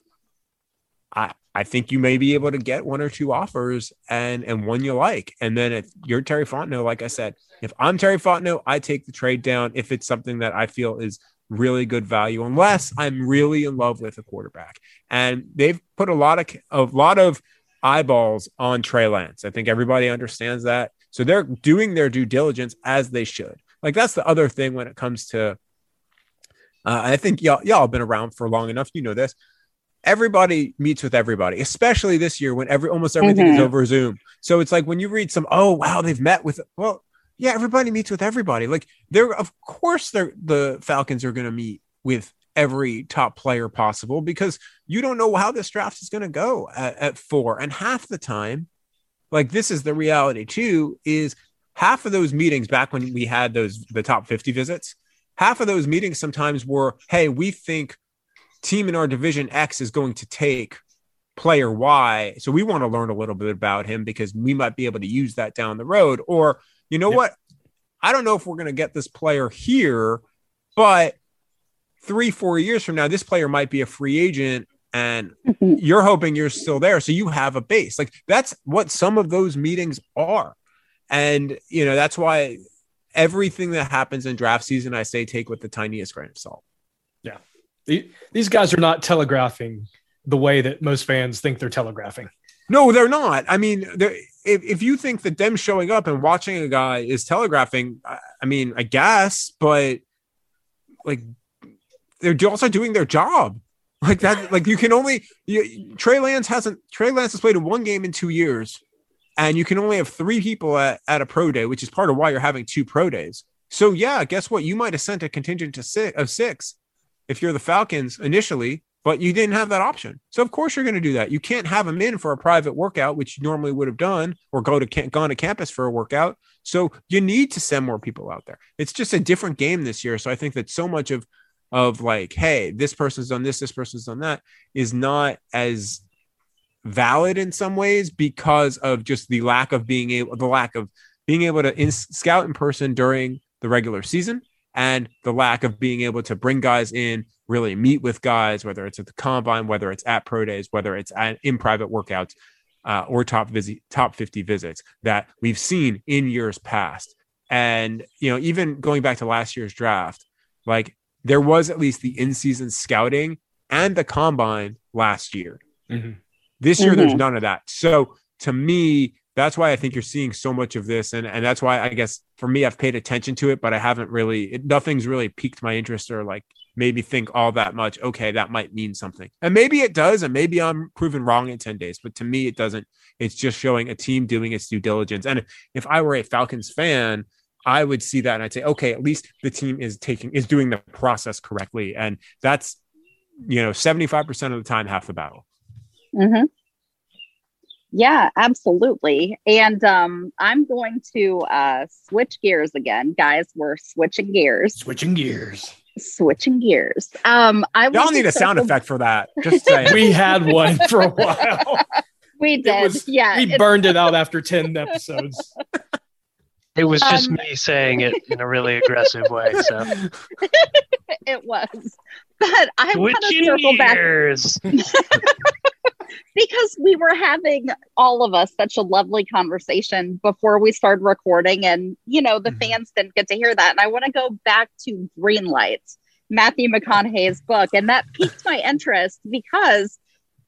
S5: I I think you may be able to get one or two offers and and one you like. And then if you're Terry Fontenot, like I said, if I'm Terry Fontenot, I take the trade down if it's something that I feel is really good value, unless I'm really in love with a quarterback. And they've put a lot of a lot of eyeballs on Trey Lance. I think everybody understands that. So they're doing their due diligence as they should. Like that's the other thing when it comes to. Uh, I think y'all y'all have been around for long enough. You know this. Everybody meets with everybody, especially this year when every almost everything
S3: Mhm.
S5: is over Zoom. So it's like when you read some, oh wow, they've met with. Well, yeah, everybody meets with everybody. Like they're of course they're the Falcons are going to meet with every top player possible because you don't know how this draft is going to go at, at four. And half the time, like this is the reality too, is half of those meetings back when we had those the top 50 visits, half of those meetings sometimes were, hey, we think team in our division X is going to take player Y. So we want to learn a little bit about him because we might be able to use that down the road. Or, you know
S2: Yep.
S5: what? I don't know if we're going to get this player here, but three, four years from now, this player might be a free agent and
S3: Mhm.
S5: you're hoping you're still there. So you have a base. Like that's what some of those meetings are. And, you know, that's why everything that happens in draft season, I say take with the tiniest grain of salt.
S2: The- These guys are not telegraphing the way that most fans think they're telegraphing.
S5: No, they're not. I mean, if, if you think that them showing up and watching a guy is telegraphing, I, I mean, I guess, but like they're also doing their job. Like that, like you can only you, Trey Lance hasn't Trey Lance has played in one game in two years, and you can only have three people at, at a pro day, which is part of why you're having two pro days. So yeah, guess what? You might have sent a contingent to six, of six if you're the Falcons initially, but you didn't have that option. So of course you're going to do that. You can't have them in for a private workout, which you normally would have done, or go to gone to campus for a workout. So you need to send more people out there. It's just a different game this year. So I think that so much of of like, hey, this person's done this, this person's done that, is not as valid in some ways because of just the lack of being able, the lack of being able to in- scout in person during the regular season and the lack of being able to bring guys in, really meet with guys, whether it's at the combine, whether it's at pro days, whether it's at, in private workouts uh, or top visit, top 50 visits that we've seen in years past. And, you know, even going back to last year's draft, like there was at least the in season scouting and the combine last year.
S2: Mhm.
S5: This year, there's
S3: Mhm.
S5: none of that. So to me, that's why I think you're seeing so much of this. And, and that's why I guess for me, I've paid attention to it, but I haven't really, it, nothing's really piqued my interest or like made me think all that much. Okay, that might mean something. And maybe it does. And maybe I'm proven wrong in 10 days, but to me, it doesn't. It's just showing a team doing its due diligence. And if I were a Falcons fan, I would see that and I'd say, okay, at least the team is taking, is doing the process correctly. And that's, you know, 75% of the time, half the battle.
S3: hmm Yeah, absolutely. And um, I'm going to uh, switch gears again, guys. We're switching gears,
S2: Switching gears.
S3: switching gears. Um, I
S5: Y'all need a sound
S3: circle-
S5: effect for that. Just saying. (laughs)
S2: We had one for a while.
S3: We did,
S2: was-
S3: yeah.
S2: we burned it out after 10 episodes.
S4: It was just
S3: Um,
S4: me saying it in a really aggressive way. So (laughs)
S3: it was, but I want to
S4: switching
S3: circle back
S4: gears. (laughs)
S3: because we were having all of us such a lovely conversation before we started recording and you know the
S5: Mhm.
S3: fans didn't get to hear that. And i want to go back to green lights matthew mcconaughey's (laughs) book. And that piqued my interest because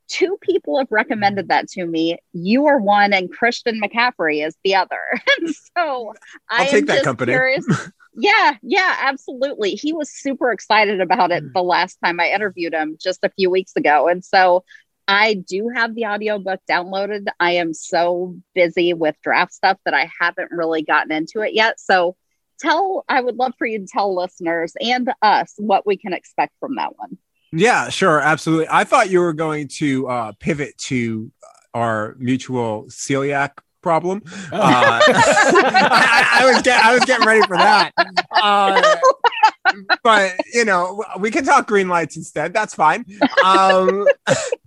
S3: two people have recommended that to me. You are one and christian mccaffrey is the other. (laughs) And so
S5: I'll
S3: I
S5: take that company.
S3: curious. (laughs) Yeah yeah absolutely. He was super excited about it
S5: Mm.
S3: the last time i interviewed him just a few weeks ago. And so I do have the audiobook downloaded. I am so busy with draft stuff that I haven't really gotten into it yet. So tell I would love for you to tell listeners and us what we can expect from that one.
S5: Yeah, sure, absolutely. I thought you were going to uh, pivot to our mutual celiac problem. Uh, (laughs) I, I was get, I was getting ready for that. Uh, (laughs) but you know, we can talk green lights instead. That's fine. Um, (laughs)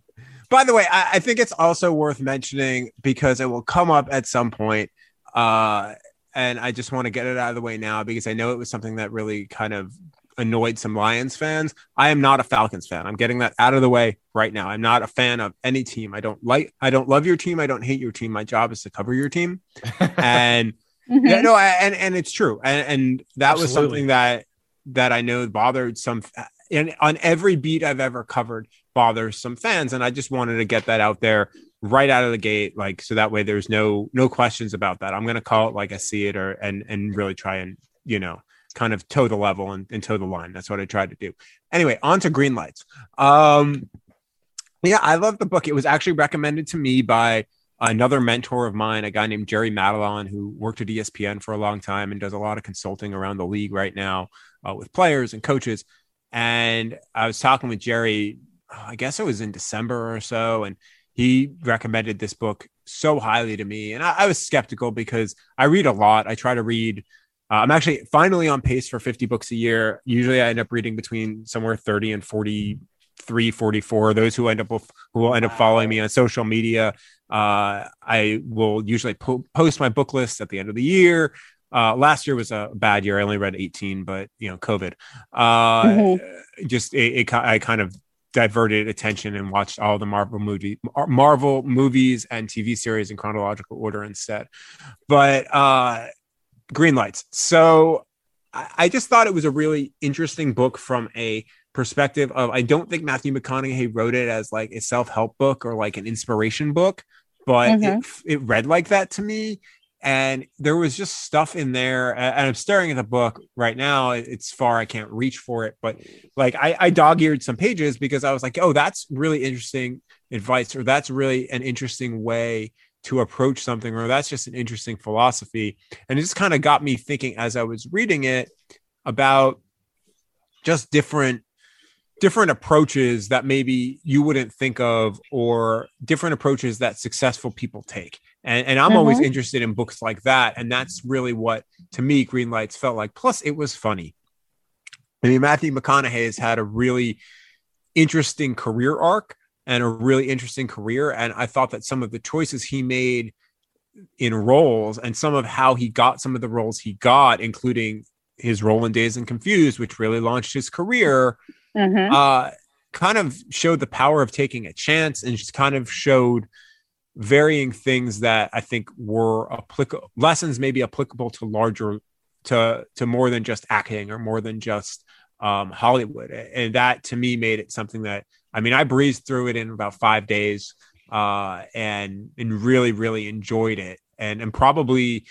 S5: by the way, I, I think it's also worth mentioning because it will come up at some point. Uh, and I just want to get it out of the way now because I know it was something that really kind of annoyed some Lions fans. I am not a Falcons fan. I'm getting that out of the way right now. I'm not a fan of any team. I don't like I don't love your team. I don't hate your team. My job is to cover your team. (laughs) and mm-hmm. yeah, no, and and it's true. And and that Absolutely. was something that that I know bothered some and on every beat I've ever covered bothers some fans. And I just wanted to get that out there right out of the gate, like so that way there's no no questions about that. I'm gonna call it like I see it or and and really try and you know kind of toe the level and, and toe the line. That's what I tried to do. Anyway, on to green lights. Um, yeah, I love the book. It was actually recommended to me by another mentor of mine, a guy named Jerry Madelon, who worked at ESPN for a long time and does a lot of consulting around the league right now uh, with players and coaches. And I was talking with Jerry, I guess it was in December or so, and he recommended this book so highly to me. And I, I was skeptical because I read a lot. I try to read uh, I'm actually finally on pace for 50 books a year. Usually I end up reading between somewhere 30 and 43, 44. Those who end up who will end up following me on social media, uh, I will usually po- post my book list at the end of the year. Uh, last year was a bad year. I only read 18, but you know, COVID, uh, mm-hmm. just it, it, I kind of diverted attention and watched all the Marvel movie, Marvel movies and TV series in chronological order instead. But uh, green lights. So I just thought it was a really interesting book from a perspective of I don't think Matthew McConaughey wrote it as like a self-help book or like an inspiration book, but mm-hmm. it, it read like that to me. And there was just stuff in there. And I'm staring at the book right now. It's far, I can't reach for it. But like I, I dog eared some pages because I was like, oh, that's really interesting advice, or that's really an interesting way to approach something, or that's just an interesting philosophy. And it just kind of got me thinking as I was reading it about just different different approaches that maybe you wouldn't think of or different approaches that successful people take and, and i'm mm-hmm. always interested in books like that and that's really what to me green lights felt like plus it was funny i mean matthew mcconaughey has had a really interesting career arc and a really interesting career. And I thought that some of the choices he made in roles and some of how he got some of the roles he got, including his role in Dazed and Confused, which really launched his career, mm-hmm. uh, kind of showed the power of taking a chance and just kind of showed varying things that I think were applicable lessons maybe applicable to larger to to more than just acting or more than just um, Hollywood. And that to me made it something that I mean, I breezed through it in about five days uh, and and really really enjoyed it. And and probably,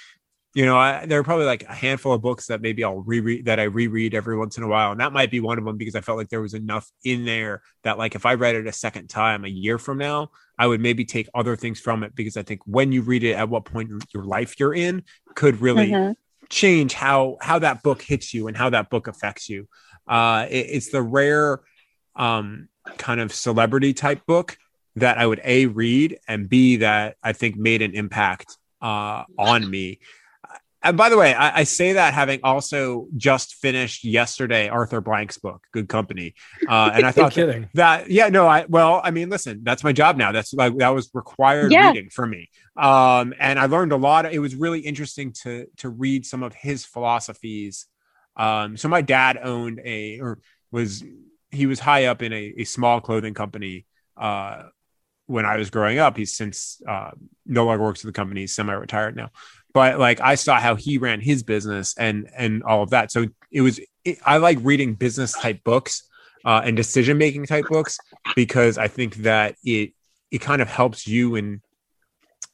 S5: you know, I, there are probably like a handful of books that maybe I'll reread that I reread every once in a while, and that might be one of them because I felt like there was enough in there that like if I read it a second time a year from now, I would maybe take other things from it because I think when you read it at what point in your life you're in could really. Mm-hmm. change how how that book hits you and how that book affects you uh it, it's the rare um kind of celebrity type book that I would a read and b that I think made an impact uh, on me. And by the way, I, I, say that having also just finished yesterday Arthur Blank's book, Good Company, uh, and I (laughs) thought that, that, yeah, no, I well, I mean, listen, that's my job now. That's like that was required yeah. reading for me, um, and I learned a lot. It was really interesting to to read some of his philosophies. Um, so my dad owned a or was he was high up in a, a small clothing company uh, when I was growing up. He's since uh, no longer works for the company. He's semi-retired now. But like I saw how he ran his business and and all of that. So it was it, I like reading business type books uh, and decision making type books because I think that it it kind of helps you in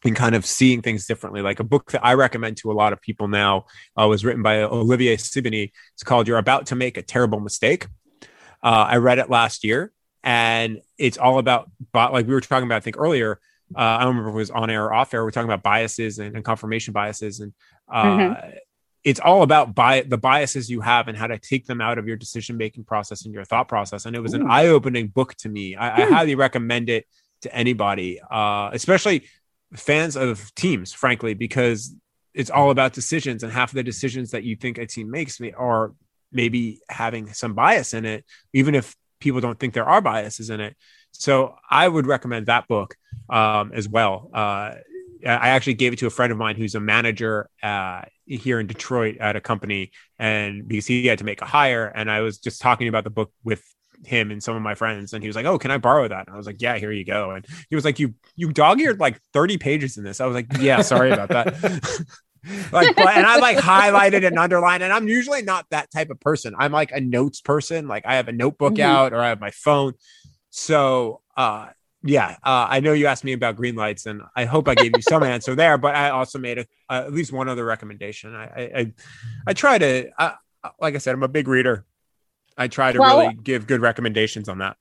S5: in kind of seeing things differently. Like a book that I recommend to a lot of people now uh, was written by Olivier Sibony. It's called "You're About to Make a Terrible Mistake." Uh, I read it last year, and it's all about like we were talking about. I think earlier. Uh, I don't remember if it was on air or off air. We're talking about biases and, and confirmation biases, and uh, mm-hmm. it's all about bi- the biases you have and how to take them out of your decision making process and your thought process. And it was Ooh. an eye opening book to me. I, I, hmm. highly recommend it to anybody, uh, especially fans of teams, frankly, because it's all about decisions, and half of the decisions that you think a team makes are maybe having some bias in it, even if people don't think there are biases in it. So I would recommend that book um, as well. Uh, I actually gave it to a friend of mine who's a manager uh, here in Detroit at a company, and because he had to make a hire, and I was just talking about the book with him and some of my friends, and he was like, "Oh, can I borrow that?" And I was like, "Yeah, here you go." And he was like, "You you dog-eared like thirty pages in this." I was like, "Yeah, sorry about that." (laughs) like but, and I like highlighted and underlined and I'm usually not that type of person. I'm like a notes person. Like I have a notebook mm-hmm. out or I have my phone. So uh yeah, uh, I know you asked me about green lights, and I hope I gave you some (laughs) answer there. But I also made a, uh, at least one other recommendation. I I, I try to, uh, like I said, I'm a big reader. I try to well, really give good recommendations on that.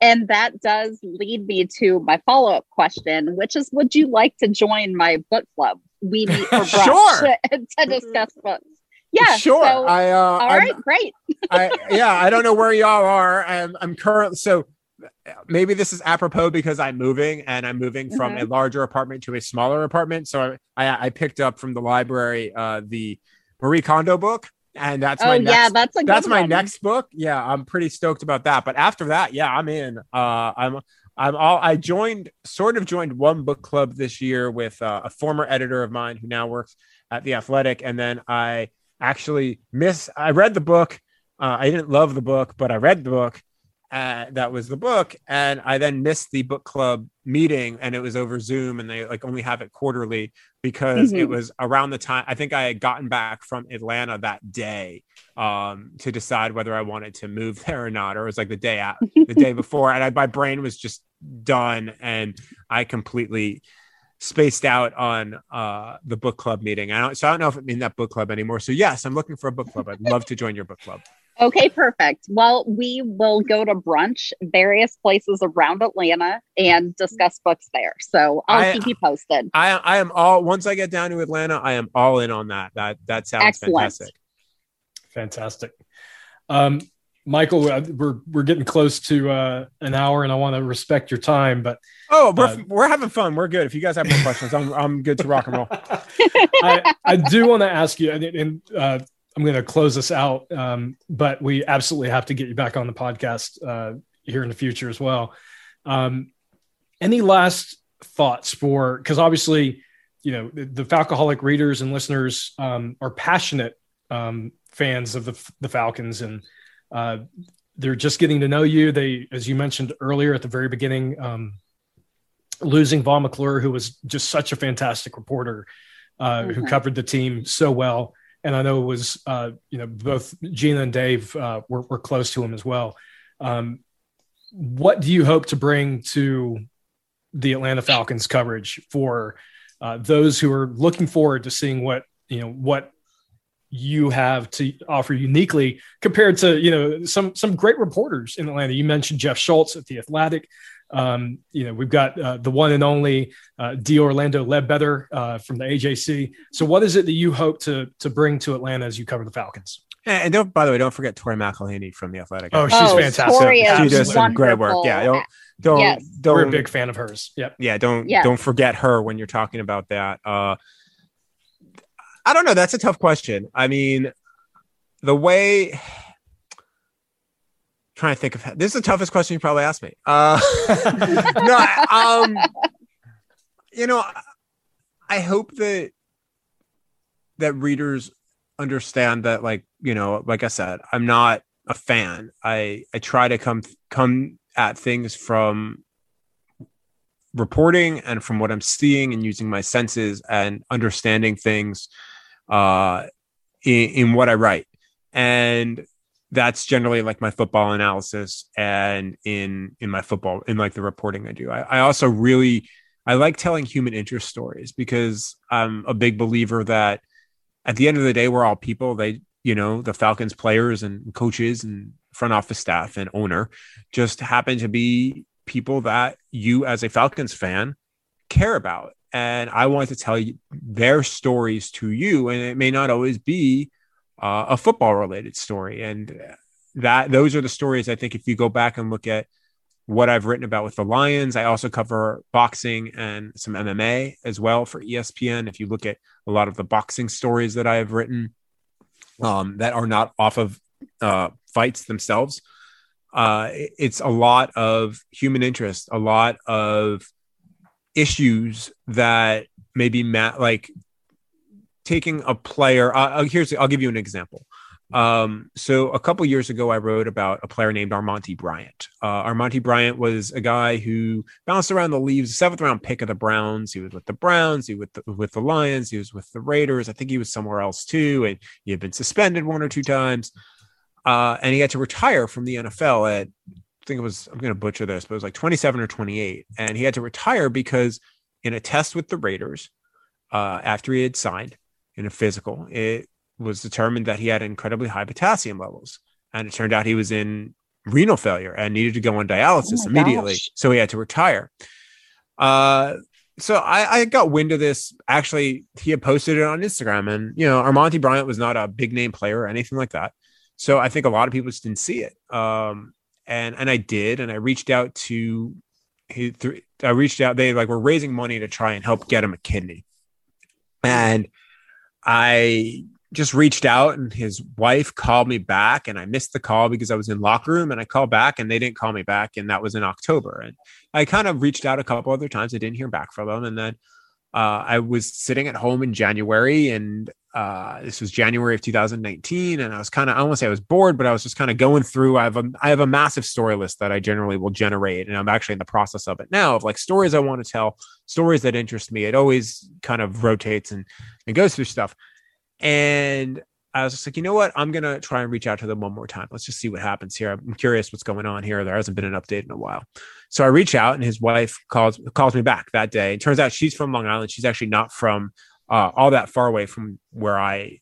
S3: And that does lead me to my follow up question, which is Would you like to join my book club? We meet for (laughs) brunch sure. (laughs) to discuss books. Yeah,
S5: sure.
S3: So,
S5: I, uh,
S3: all right, great.
S5: I, yeah, I don't know where y'all are. I'm, I'm currently so maybe this is apropos because I'm moving and I'm moving from mm-hmm. a larger apartment to a smaller apartment. So I, I picked up from the library uh, the Marie Kondo book, and that's
S3: oh,
S5: my
S3: next,
S5: yeah,
S3: that's a
S5: that's
S3: my
S5: next book. Yeah, I'm pretty stoked about that. But after that, yeah, I'm in. Uh, I'm I'm all I joined sort of joined one book club this year with uh, a former editor of mine who now works at the Athletic, and then I actually miss. I read the book. Uh, I didn't love the book, but I read the book uh, that was the book and i then missed the book club meeting and it was over zoom and they like only have it quarterly because mm-hmm. it was around the time i think i had gotten back from atlanta that day um, to decide whether i wanted to move (laughs) there or not or it was like the day out the day (laughs) before and I, my brain was just done and i completely spaced out on uh, the book club meeting. I don't, so I don't know if I'm in that book club anymore. So yes, I'm looking for a book club. I'd love to join your book club.
S3: Okay, perfect. Well, we will go to brunch various places around Atlanta and discuss books there. So I'll I, keep you posted.
S5: I I am all once I get down to Atlanta, I am all in on that. That that sounds Excellent. fantastic.
S2: Fantastic. Um, Michael, uh, we're we're getting close to uh, an hour, and I want to respect your time. But
S5: oh, we're, uh, we're having fun. We're good. If you guys have more questions, I'm I'm good to rock and roll. (laughs)
S2: I, I do want to ask you, and, and uh, I'm going to close this out, um, but we absolutely have to get you back on the podcast uh, here in the future as well. Um, any last thoughts for? Because obviously, you know, the, the Falcoholic readers and listeners um, are passionate um, fans of the the Falcons, and uh, they're just getting to know you. They, as you mentioned earlier at the very beginning, um, losing Vaughn McClure, who was just such a fantastic reporter, uh, mm-hmm. who covered the team so well and I know it was uh, you know both Jeanna and Dave uh, were, were close to him as well. Um, what do you hope to bring to the Atlanta Falcons coverage for uh, those who are looking forward to seeing what you know what you have to offer uniquely compared to you know some some great reporters in Atlanta. You mentioned Jeff Schultz at the Athletic. Um, you know, we've got uh, the one and only uh, D. Orlando Ledbetter uh, from the AJC. So, what is it that you hope to to bring to Atlanta as you cover the Falcons?
S5: And don't, by the way, don't forget Tori McElhaney from the Athletic.
S2: Oh, she's oh, fantastic.
S3: She
S5: does some great work. Yeah, don't don't yes. don't.
S2: We're a big fan of hers. Yep.
S5: Yeah, don't yeah. don't forget her when you're talking about that. Uh, I don't know. That's a tough question. I mean, the way trying to think of this is the toughest question you probably asked me. Uh, (laughs) no, um, you know, I hope that that readers understand that, like you know, like I said, I'm not a fan. I I try to come come at things from reporting and from what I'm seeing and using my senses and understanding things uh, in, in what I write. And that's generally like my football analysis and in in my football in like the reporting I do. I, I also really I like telling human interest stories because I'm a big believer that at the end of the day we're all people. They you know the Falcons players and coaches and front office staff and owner just happen to be people that you as a Falcons fan care about. And I want to tell you their stories to you. And it may not always be uh, a football related story. And that those are the stories I think if you go back and look at what I've written about with the Lions, I also cover boxing and some MMA as well for ESPN. If you look at a lot of the boxing stories that I have written um, that are not off of uh, fights themselves, uh, it's a lot of human interest, a lot of issues that maybe Matt like taking a player. Uh, here's I'll give you an example. Um, so a couple years ago, I wrote about a player named Armonty Bryant. Uh, Armonty Bryant was a guy who bounced around the leaves, seventh round pick of the Browns. He was with the Browns, he was with the, with the Lions, he was with the Raiders. I think he was somewhere else too, and he had been suspended one or two times. Uh, and he had to retire from the NFL at I think it was I'm going to butcher this, but it was like 27 or 28, and he had to retire because in a test with the Raiders, uh, after he had signed in a physical, it was determined that he had incredibly high potassium levels, and it turned out he was in renal failure and needed to go on dialysis oh immediately, gosh. so he had to retire. Uh, so I, I, got wind of this. Actually, he had posted it on Instagram, and you know, Armonty Bryant was not a big name player or anything like that. So I think a lot of people just didn't see it. Um, and and I did, and I reached out to he I reached out. They like were raising money to try and help get him a kidney, and I just reached out and his wife called me back and I missed the call because I was in locker room and I called back and they didn't call me back and that was in October. And I kind of reached out a couple other times. I didn't hear back from them. And then uh, I was sitting at home in January and uh, this was January of 2019, and I was kind of I to say I was bored, but I was just kind of going through. I have a I have a massive story list that I generally will generate, and I'm actually in the process of it now of like stories I want to tell, stories that interest me. It always kind of rotates and and goes through stuff, and I was just like, you know what? I'm gonna try and reach out to them one more time. Let's just see what happens here. I'm curious what's going on here. There hasn't been an update in a while. So I reach out and his wife calls calls me back that day. It turns out she's from Long Island. She's actually not from uh, all that far away from where I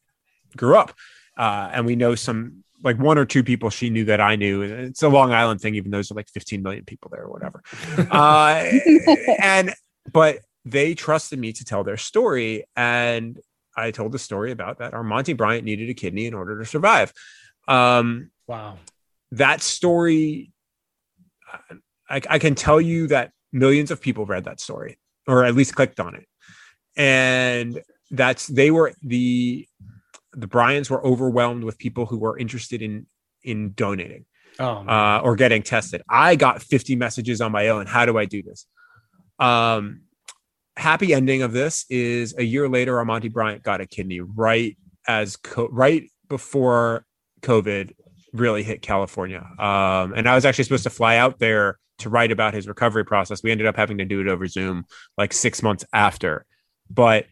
S5: grew up. Uh, and we know some like one or two people she knew that I knew. It's a Long Island thing, even though there's like 15 million people there or whatever. (laughs) uh, and but they trusted me to tell their story, and I told the story about that. Armonty Bryant needed a kidney in order to survive. Um,
S2: wow,
S5: that story. I, I can tell you that millions of people read that story, or at least clicked on it and that's they were the the Bryans were overwhelmed with people who were interested in in donating oh, uh, or getting tested. I got 50 messages on my own. How do I do this? Um, happy ending of this is a year later, Armonty Bryant got a kidney right as co- right before COVID really hit California. Um, and I was actually supposed to fly out there to write about his recovery process. We ended up having to do it over Zoom like six months after but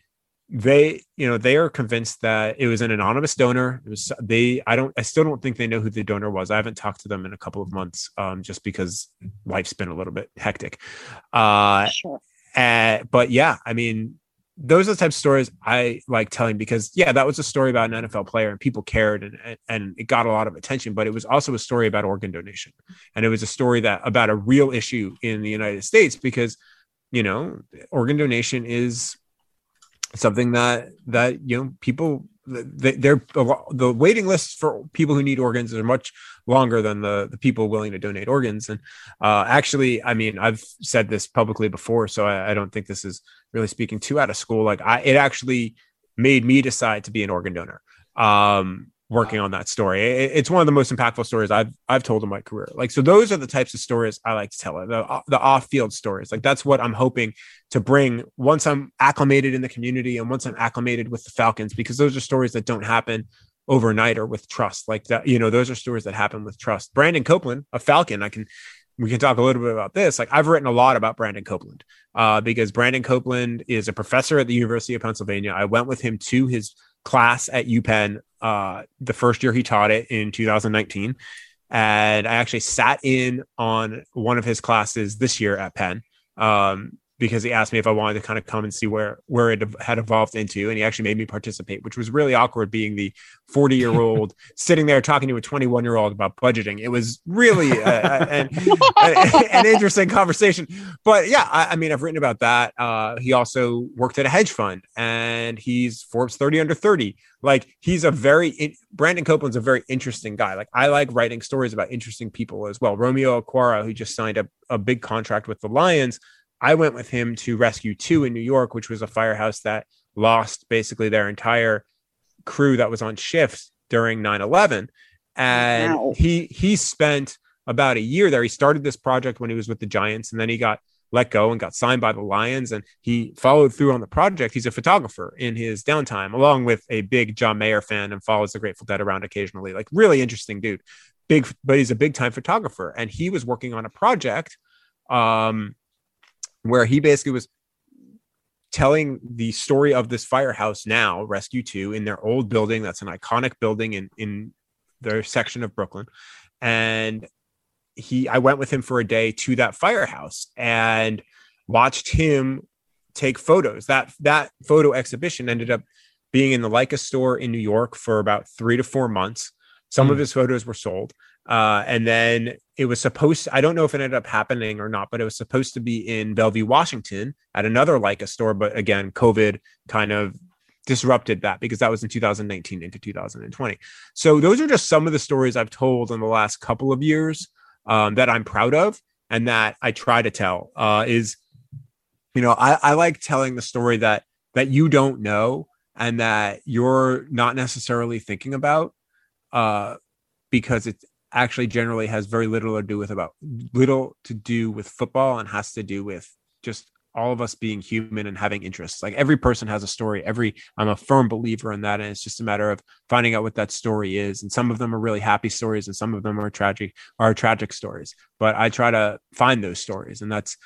S5: they you know they are convinced that it was an anonymous donor it was they i don't i still don't think they know who the donor was i haven't talked to them in a couple of months um, just because life's been a little bit hectic uh sure. Uh, but yeah i mean those are the types of stories i like telling because yeah that was a story about an nfl player and people cared and and it got a lot of attention but it was also a story about organ donation. And it was a story that about a real issue in the united states because you know organ donation is something that that you know people they're the waiting lists for people who need organs are much longer than the the people willing to donate organs and uh, actually i mean i've said this publicly before so I, I, don't think this is really speaking too out of school like i it actually made me decide to be an organ donor um working on that story. it's one of the most impactful stories I've I've told in my career. Like so, those are the types of stories I like to tell. The the off field stories. Like that's what I'm hoping to bring once I'm acclimated in the community and once I'm acclimated with the Falcons, because those are stories that don't happen overnight or with trust. Like that, you know, those are stories that happen with trust. Brandon Copeland, a Falcon, I can we can talk a little bit about this. Like I've written a lot about Brandon Copeland uh, because Brandon Copeland is a professor at the University of Pennsylvania. I went with him to his class at UPenn uh, the first year he taught it in 2019. And I actually sat in on one of his classes this year at Penn. Um, because he asked me if I wanted to kind of come and see where where it had evolved into, and he actually made me participate, which was really awkward. Being the forty year old (laughs) sitting there talking to a twenty one year old about budgeting, it was really a, a, an, a, an interesting conversation. But yeah, I, I, mean, I've written about that. Uh, he also worked at a hedge fund, and he's Forbes thirty under thirty. Like he's a very in, Brandon Copeland's a very interesting guy. Like I like writing stories about interesting people as well. Romeo Okwara, who just signed a, a big contract with the Lions I went with him to Rescue 2 in New York, which was a firehouse that lost basically their entire crew that was on shift during 9/11 and wow. he he spent about a year there he started this project when he was with the Giants and then he got let go and got signed by the Lions. And he followed through on the project. He's a photographer in his downtime, along with a big John Mayer fan and follows the Grateful Dead around occasionally. Like, really interesting dude. Big, but he's a big time photographer. And he was working on a project um, where he basically was telling the story of this firehouse now, Rescue 2, in their old building. That's an iconic building in, in their section of Brooklyn. And he I went with him for a day to that firehouse and watched him take photos. That that photo exhibition ended up being in the Leica store in New York for about three to four months. Some mm. of hmm. his photos were sold. Uh, and then it was supposed to, I don't know if it ended up happening or not, but it was supposed to be in Bellevue, Washington at another Leica store. But again, COVID kind of disrupted that because that was in 2019 into 2020. So those are just some of the stories I've told in the last couple of years um, that I'm proud of and that I try to tell uh, is, you know, I, I like telling the story that that you don't know and that you're not necessarily thinking about uh, because it actually generally has very little to do with about little to do with football and has to do with just all of us being human and having interests. Like every person has a story. Every I'm a firm believer in that, and it's just a matter of finding out what that story is. And some of them are really happy stories, and some of them are tragic are tragic stories. But I try to find those stories, and that's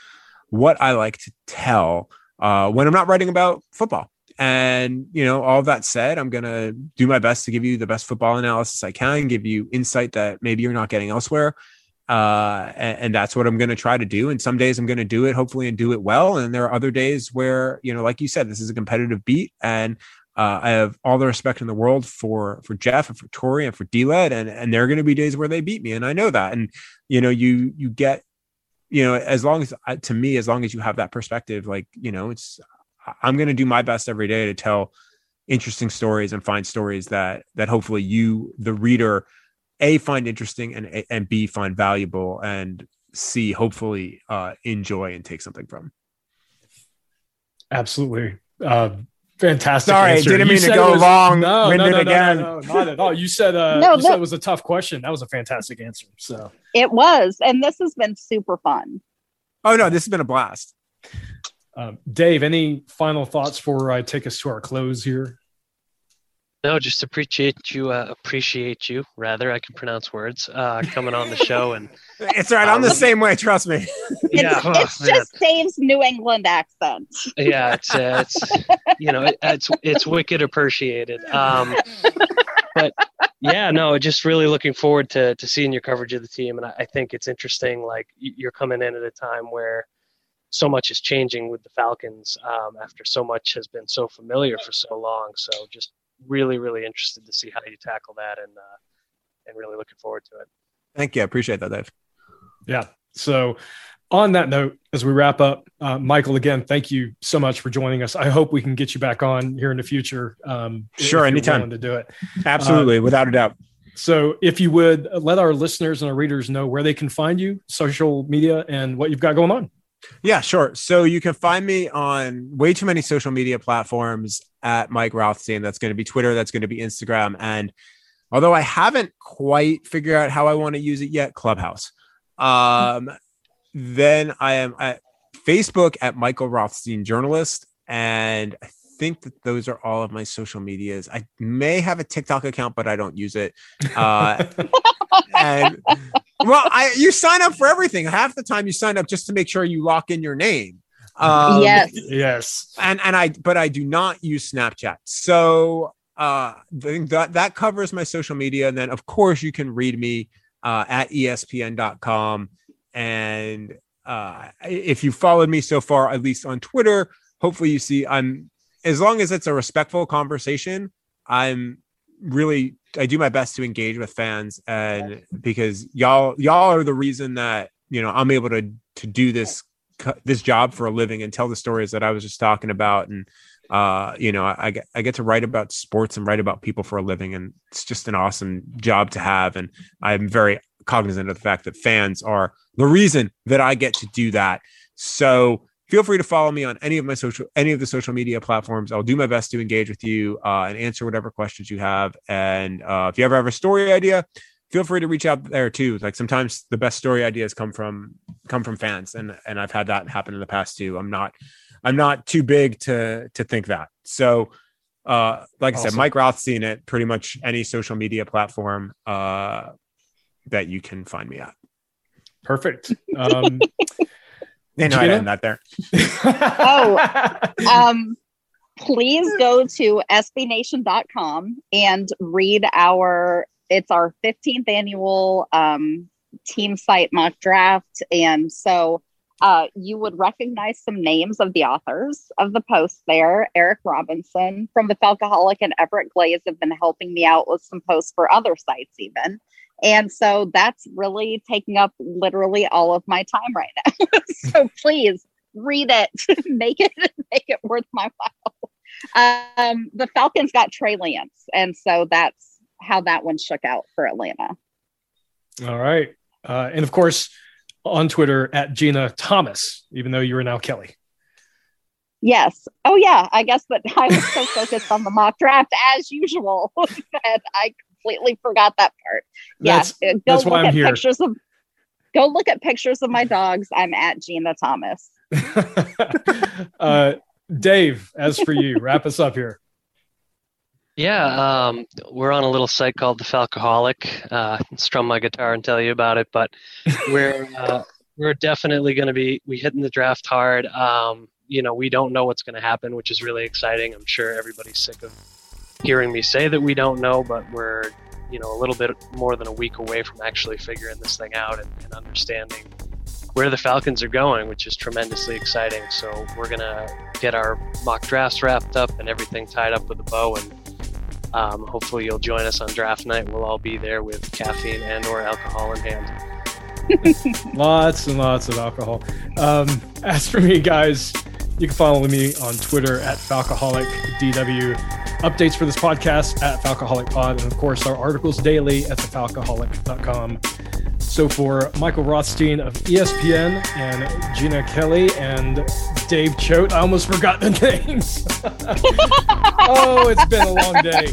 S5: what I like to tell uh, when I'm not writing about football. And you know, all that said, I'm gonna do my best to give you the best football analysis I can, give you insight that maybe you're not getting elsewhere uh, and, and, that's what I'm going to try to do. And some days I'm going to do it, hopefully, and do it well. And there are other days where, you know, like you said, this is a competitive beat, and uh, I have all the respect in the world for for Jeff and for Tori and for D-Led, and and there are going to be days where they beat me, and I know that. And you know, you you get, you know, as long as uh, to me, as long as you have that perspective, like you know, it's I'm going to do my best every day to tell interesting stories and find stories that that hopefully you, the reader a find interesting and and b find valuable and c hopefully uh, enjoy and take something from.
S2: Absolutely. Uh, fantastic
S5: sorry
S2: answer.
S5: didn't mean to go was, long no, no, no, again.
S2: no, no, not at all. You said uh no, you said it was a tough question. That was a fantastic answer so.
S3: It was and this has been super fun.
S5: Oh no this has been a blast
S2: um, dave any final thoughts before i take us to our close here
S4: no, just appreciate you. Uh, appreciate you. Rather, I can pronounce words. Uh, coming on the (laughs) show and
S5: it's right. I'm the um, same way. Trust me. (laughs)
S3: yeah, it's, oh, it's just Dave's New England accent.
S4: Yeah, it's uh, it's you know it, it's it's wicked appreciated. Um, but yeah, no, just really looking forward to to seeing your coverage of the team, and I, I think it's interesting. Like you're coming in at a time where so much is changing with the Falcons um, after so much has been so familiar for so long. So just really, really interested to see how you tackle that and uh, and really looking forward to it.
S5: Thank you. I appreciate that, Dave.
S2: Yeah. So, on that note, as we wrap up, uh, Michael, again, thank you so much for joining us. I hope we can get you back on here in the future. Um,
S5: sure, anytime
S2: to do it.
S5: Absolutely, uh, without a doubt.
S2: So, if you would let our listeners and our readers know where they can find you, social media, and what you've got going on.
S5: Yeah, sure. So you can find me on way too many social media platforms at Mike Rothstein. That's going to be Twitter, that's going to be Instagram. And although I haven't quite figured out how I want to use it yet, Clubhouse. Um, then I am at Facebook at Michael Rothstein Journalist. And I think that those are all of my social medias. I may have a TikTok account, but I don't use it. Uh, (laughs) and well, I you sign up for everything. Half the time you sign up just to make sure you lock in your name.
S3: Um, yes.
S2: Yes.
S5: And and I but I do not use Snapchat. So uh that that covers my social media. And then of course you can read me uh at espn.com. And uh if you followed me so far, at least on Twitter, hopefully you see I'm as long as it's a respectful conversation, I'm really I do my best to engage with fans and because y'all y'all are the reason that you know I'm able to to do this this job for a living and tell the stories that I was just talking about. And uh you know I, get I get to write about sports and write about people for a living and it's just an awesome job to have. And I'm very cognizant of the fact that fans are the reason that I get to do that. So feel free to follow me on any of my social any of the social media platforms i'll do my best to engage with you uh, and answer whatever questions you have and uh, if you ever have a story idea feel free to reach out there too like sometimes the best story ideas come from come from fans, and and I've had that happen in the past too. I'm not I'm not too big to to think that. So, uh, like awesome. I said, Mike Rothstein at pretty much any social media platform uh, that you can find me at.
S2: Perfect. Um, (laughs)
S5: they know I'd end that there.
S3: oh, um, (laughs) please go to sbnation.com and read our it's our 15th annual um, team site mock draft and so uh, you would recognize some names of the authors of the post there. Eric Robinson from the Falcoholic and Everett Glaze have been helping me out with some posts for other sites, even. And so that's really taking up literally all of my time right now. (laughs) so please read it, (laughs) make it (laughs) make it worth my while. Um, the Falcons got Trey Lance, and so that's how that one shook out for Atlanta.
S2: All right, uh, and of course on Twitter at Jeanna Thomas, even though you are now Kelley.
S3: Yes. Oh, yeah. I guess that I was so focused on the mock draft as usual that I completely forgot that part.
S2: That's, yeah. Go that's look why I'm
S3: at
S2: here.
S3: Pictures of, go look at pictures of my dogs. I'm at Jeanna Thomas. (laughs)
S2: uh, Dave, as for you, wrap us up here.
S4: Yeah, um, we're on a little site called the Falcoholic. Uh, strum my guitar and tell you about it, but we're (laughs) uh, we're definitely going to be we hitting the draft hard. Um, you know, we don't know what's going to happen, which is really exciting. I'm sure everybody's sick of hearing me say that we don't know, but we're you know a little bit more than a week away from actually figuring this thing out and, and understanding where the Falcons are going, which is tremendously exciting. So we're gonna get our mock drafts wrapped up and everything tied up with a bow and um, hopefully, you'll join us on draft night. We'll all be there with caffeine and/or alcohol in hand. (laughs)
S2: lots and lots of alcohol. Um, as for me, guys, you can follow me on Twitter at FalcoholicDW. Updates for this podcast at FalcoholicPod, and of course, our articles daily at thefalcoholic.com. So for Michael Rothstein of ESPN and Jeanna Kelley and Dave Choate, I almost forgot the (laughs) names. (laughs) oh, it's been a long day.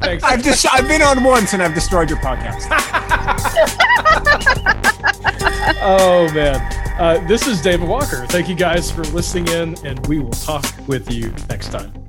S2: Thanks.
S5: I've just I've been on once and I've destroyed your podcast. (laughs)
S2: oh man. Uh, this is David Walker. Thank you guys for listening in, and we will talk with you next time.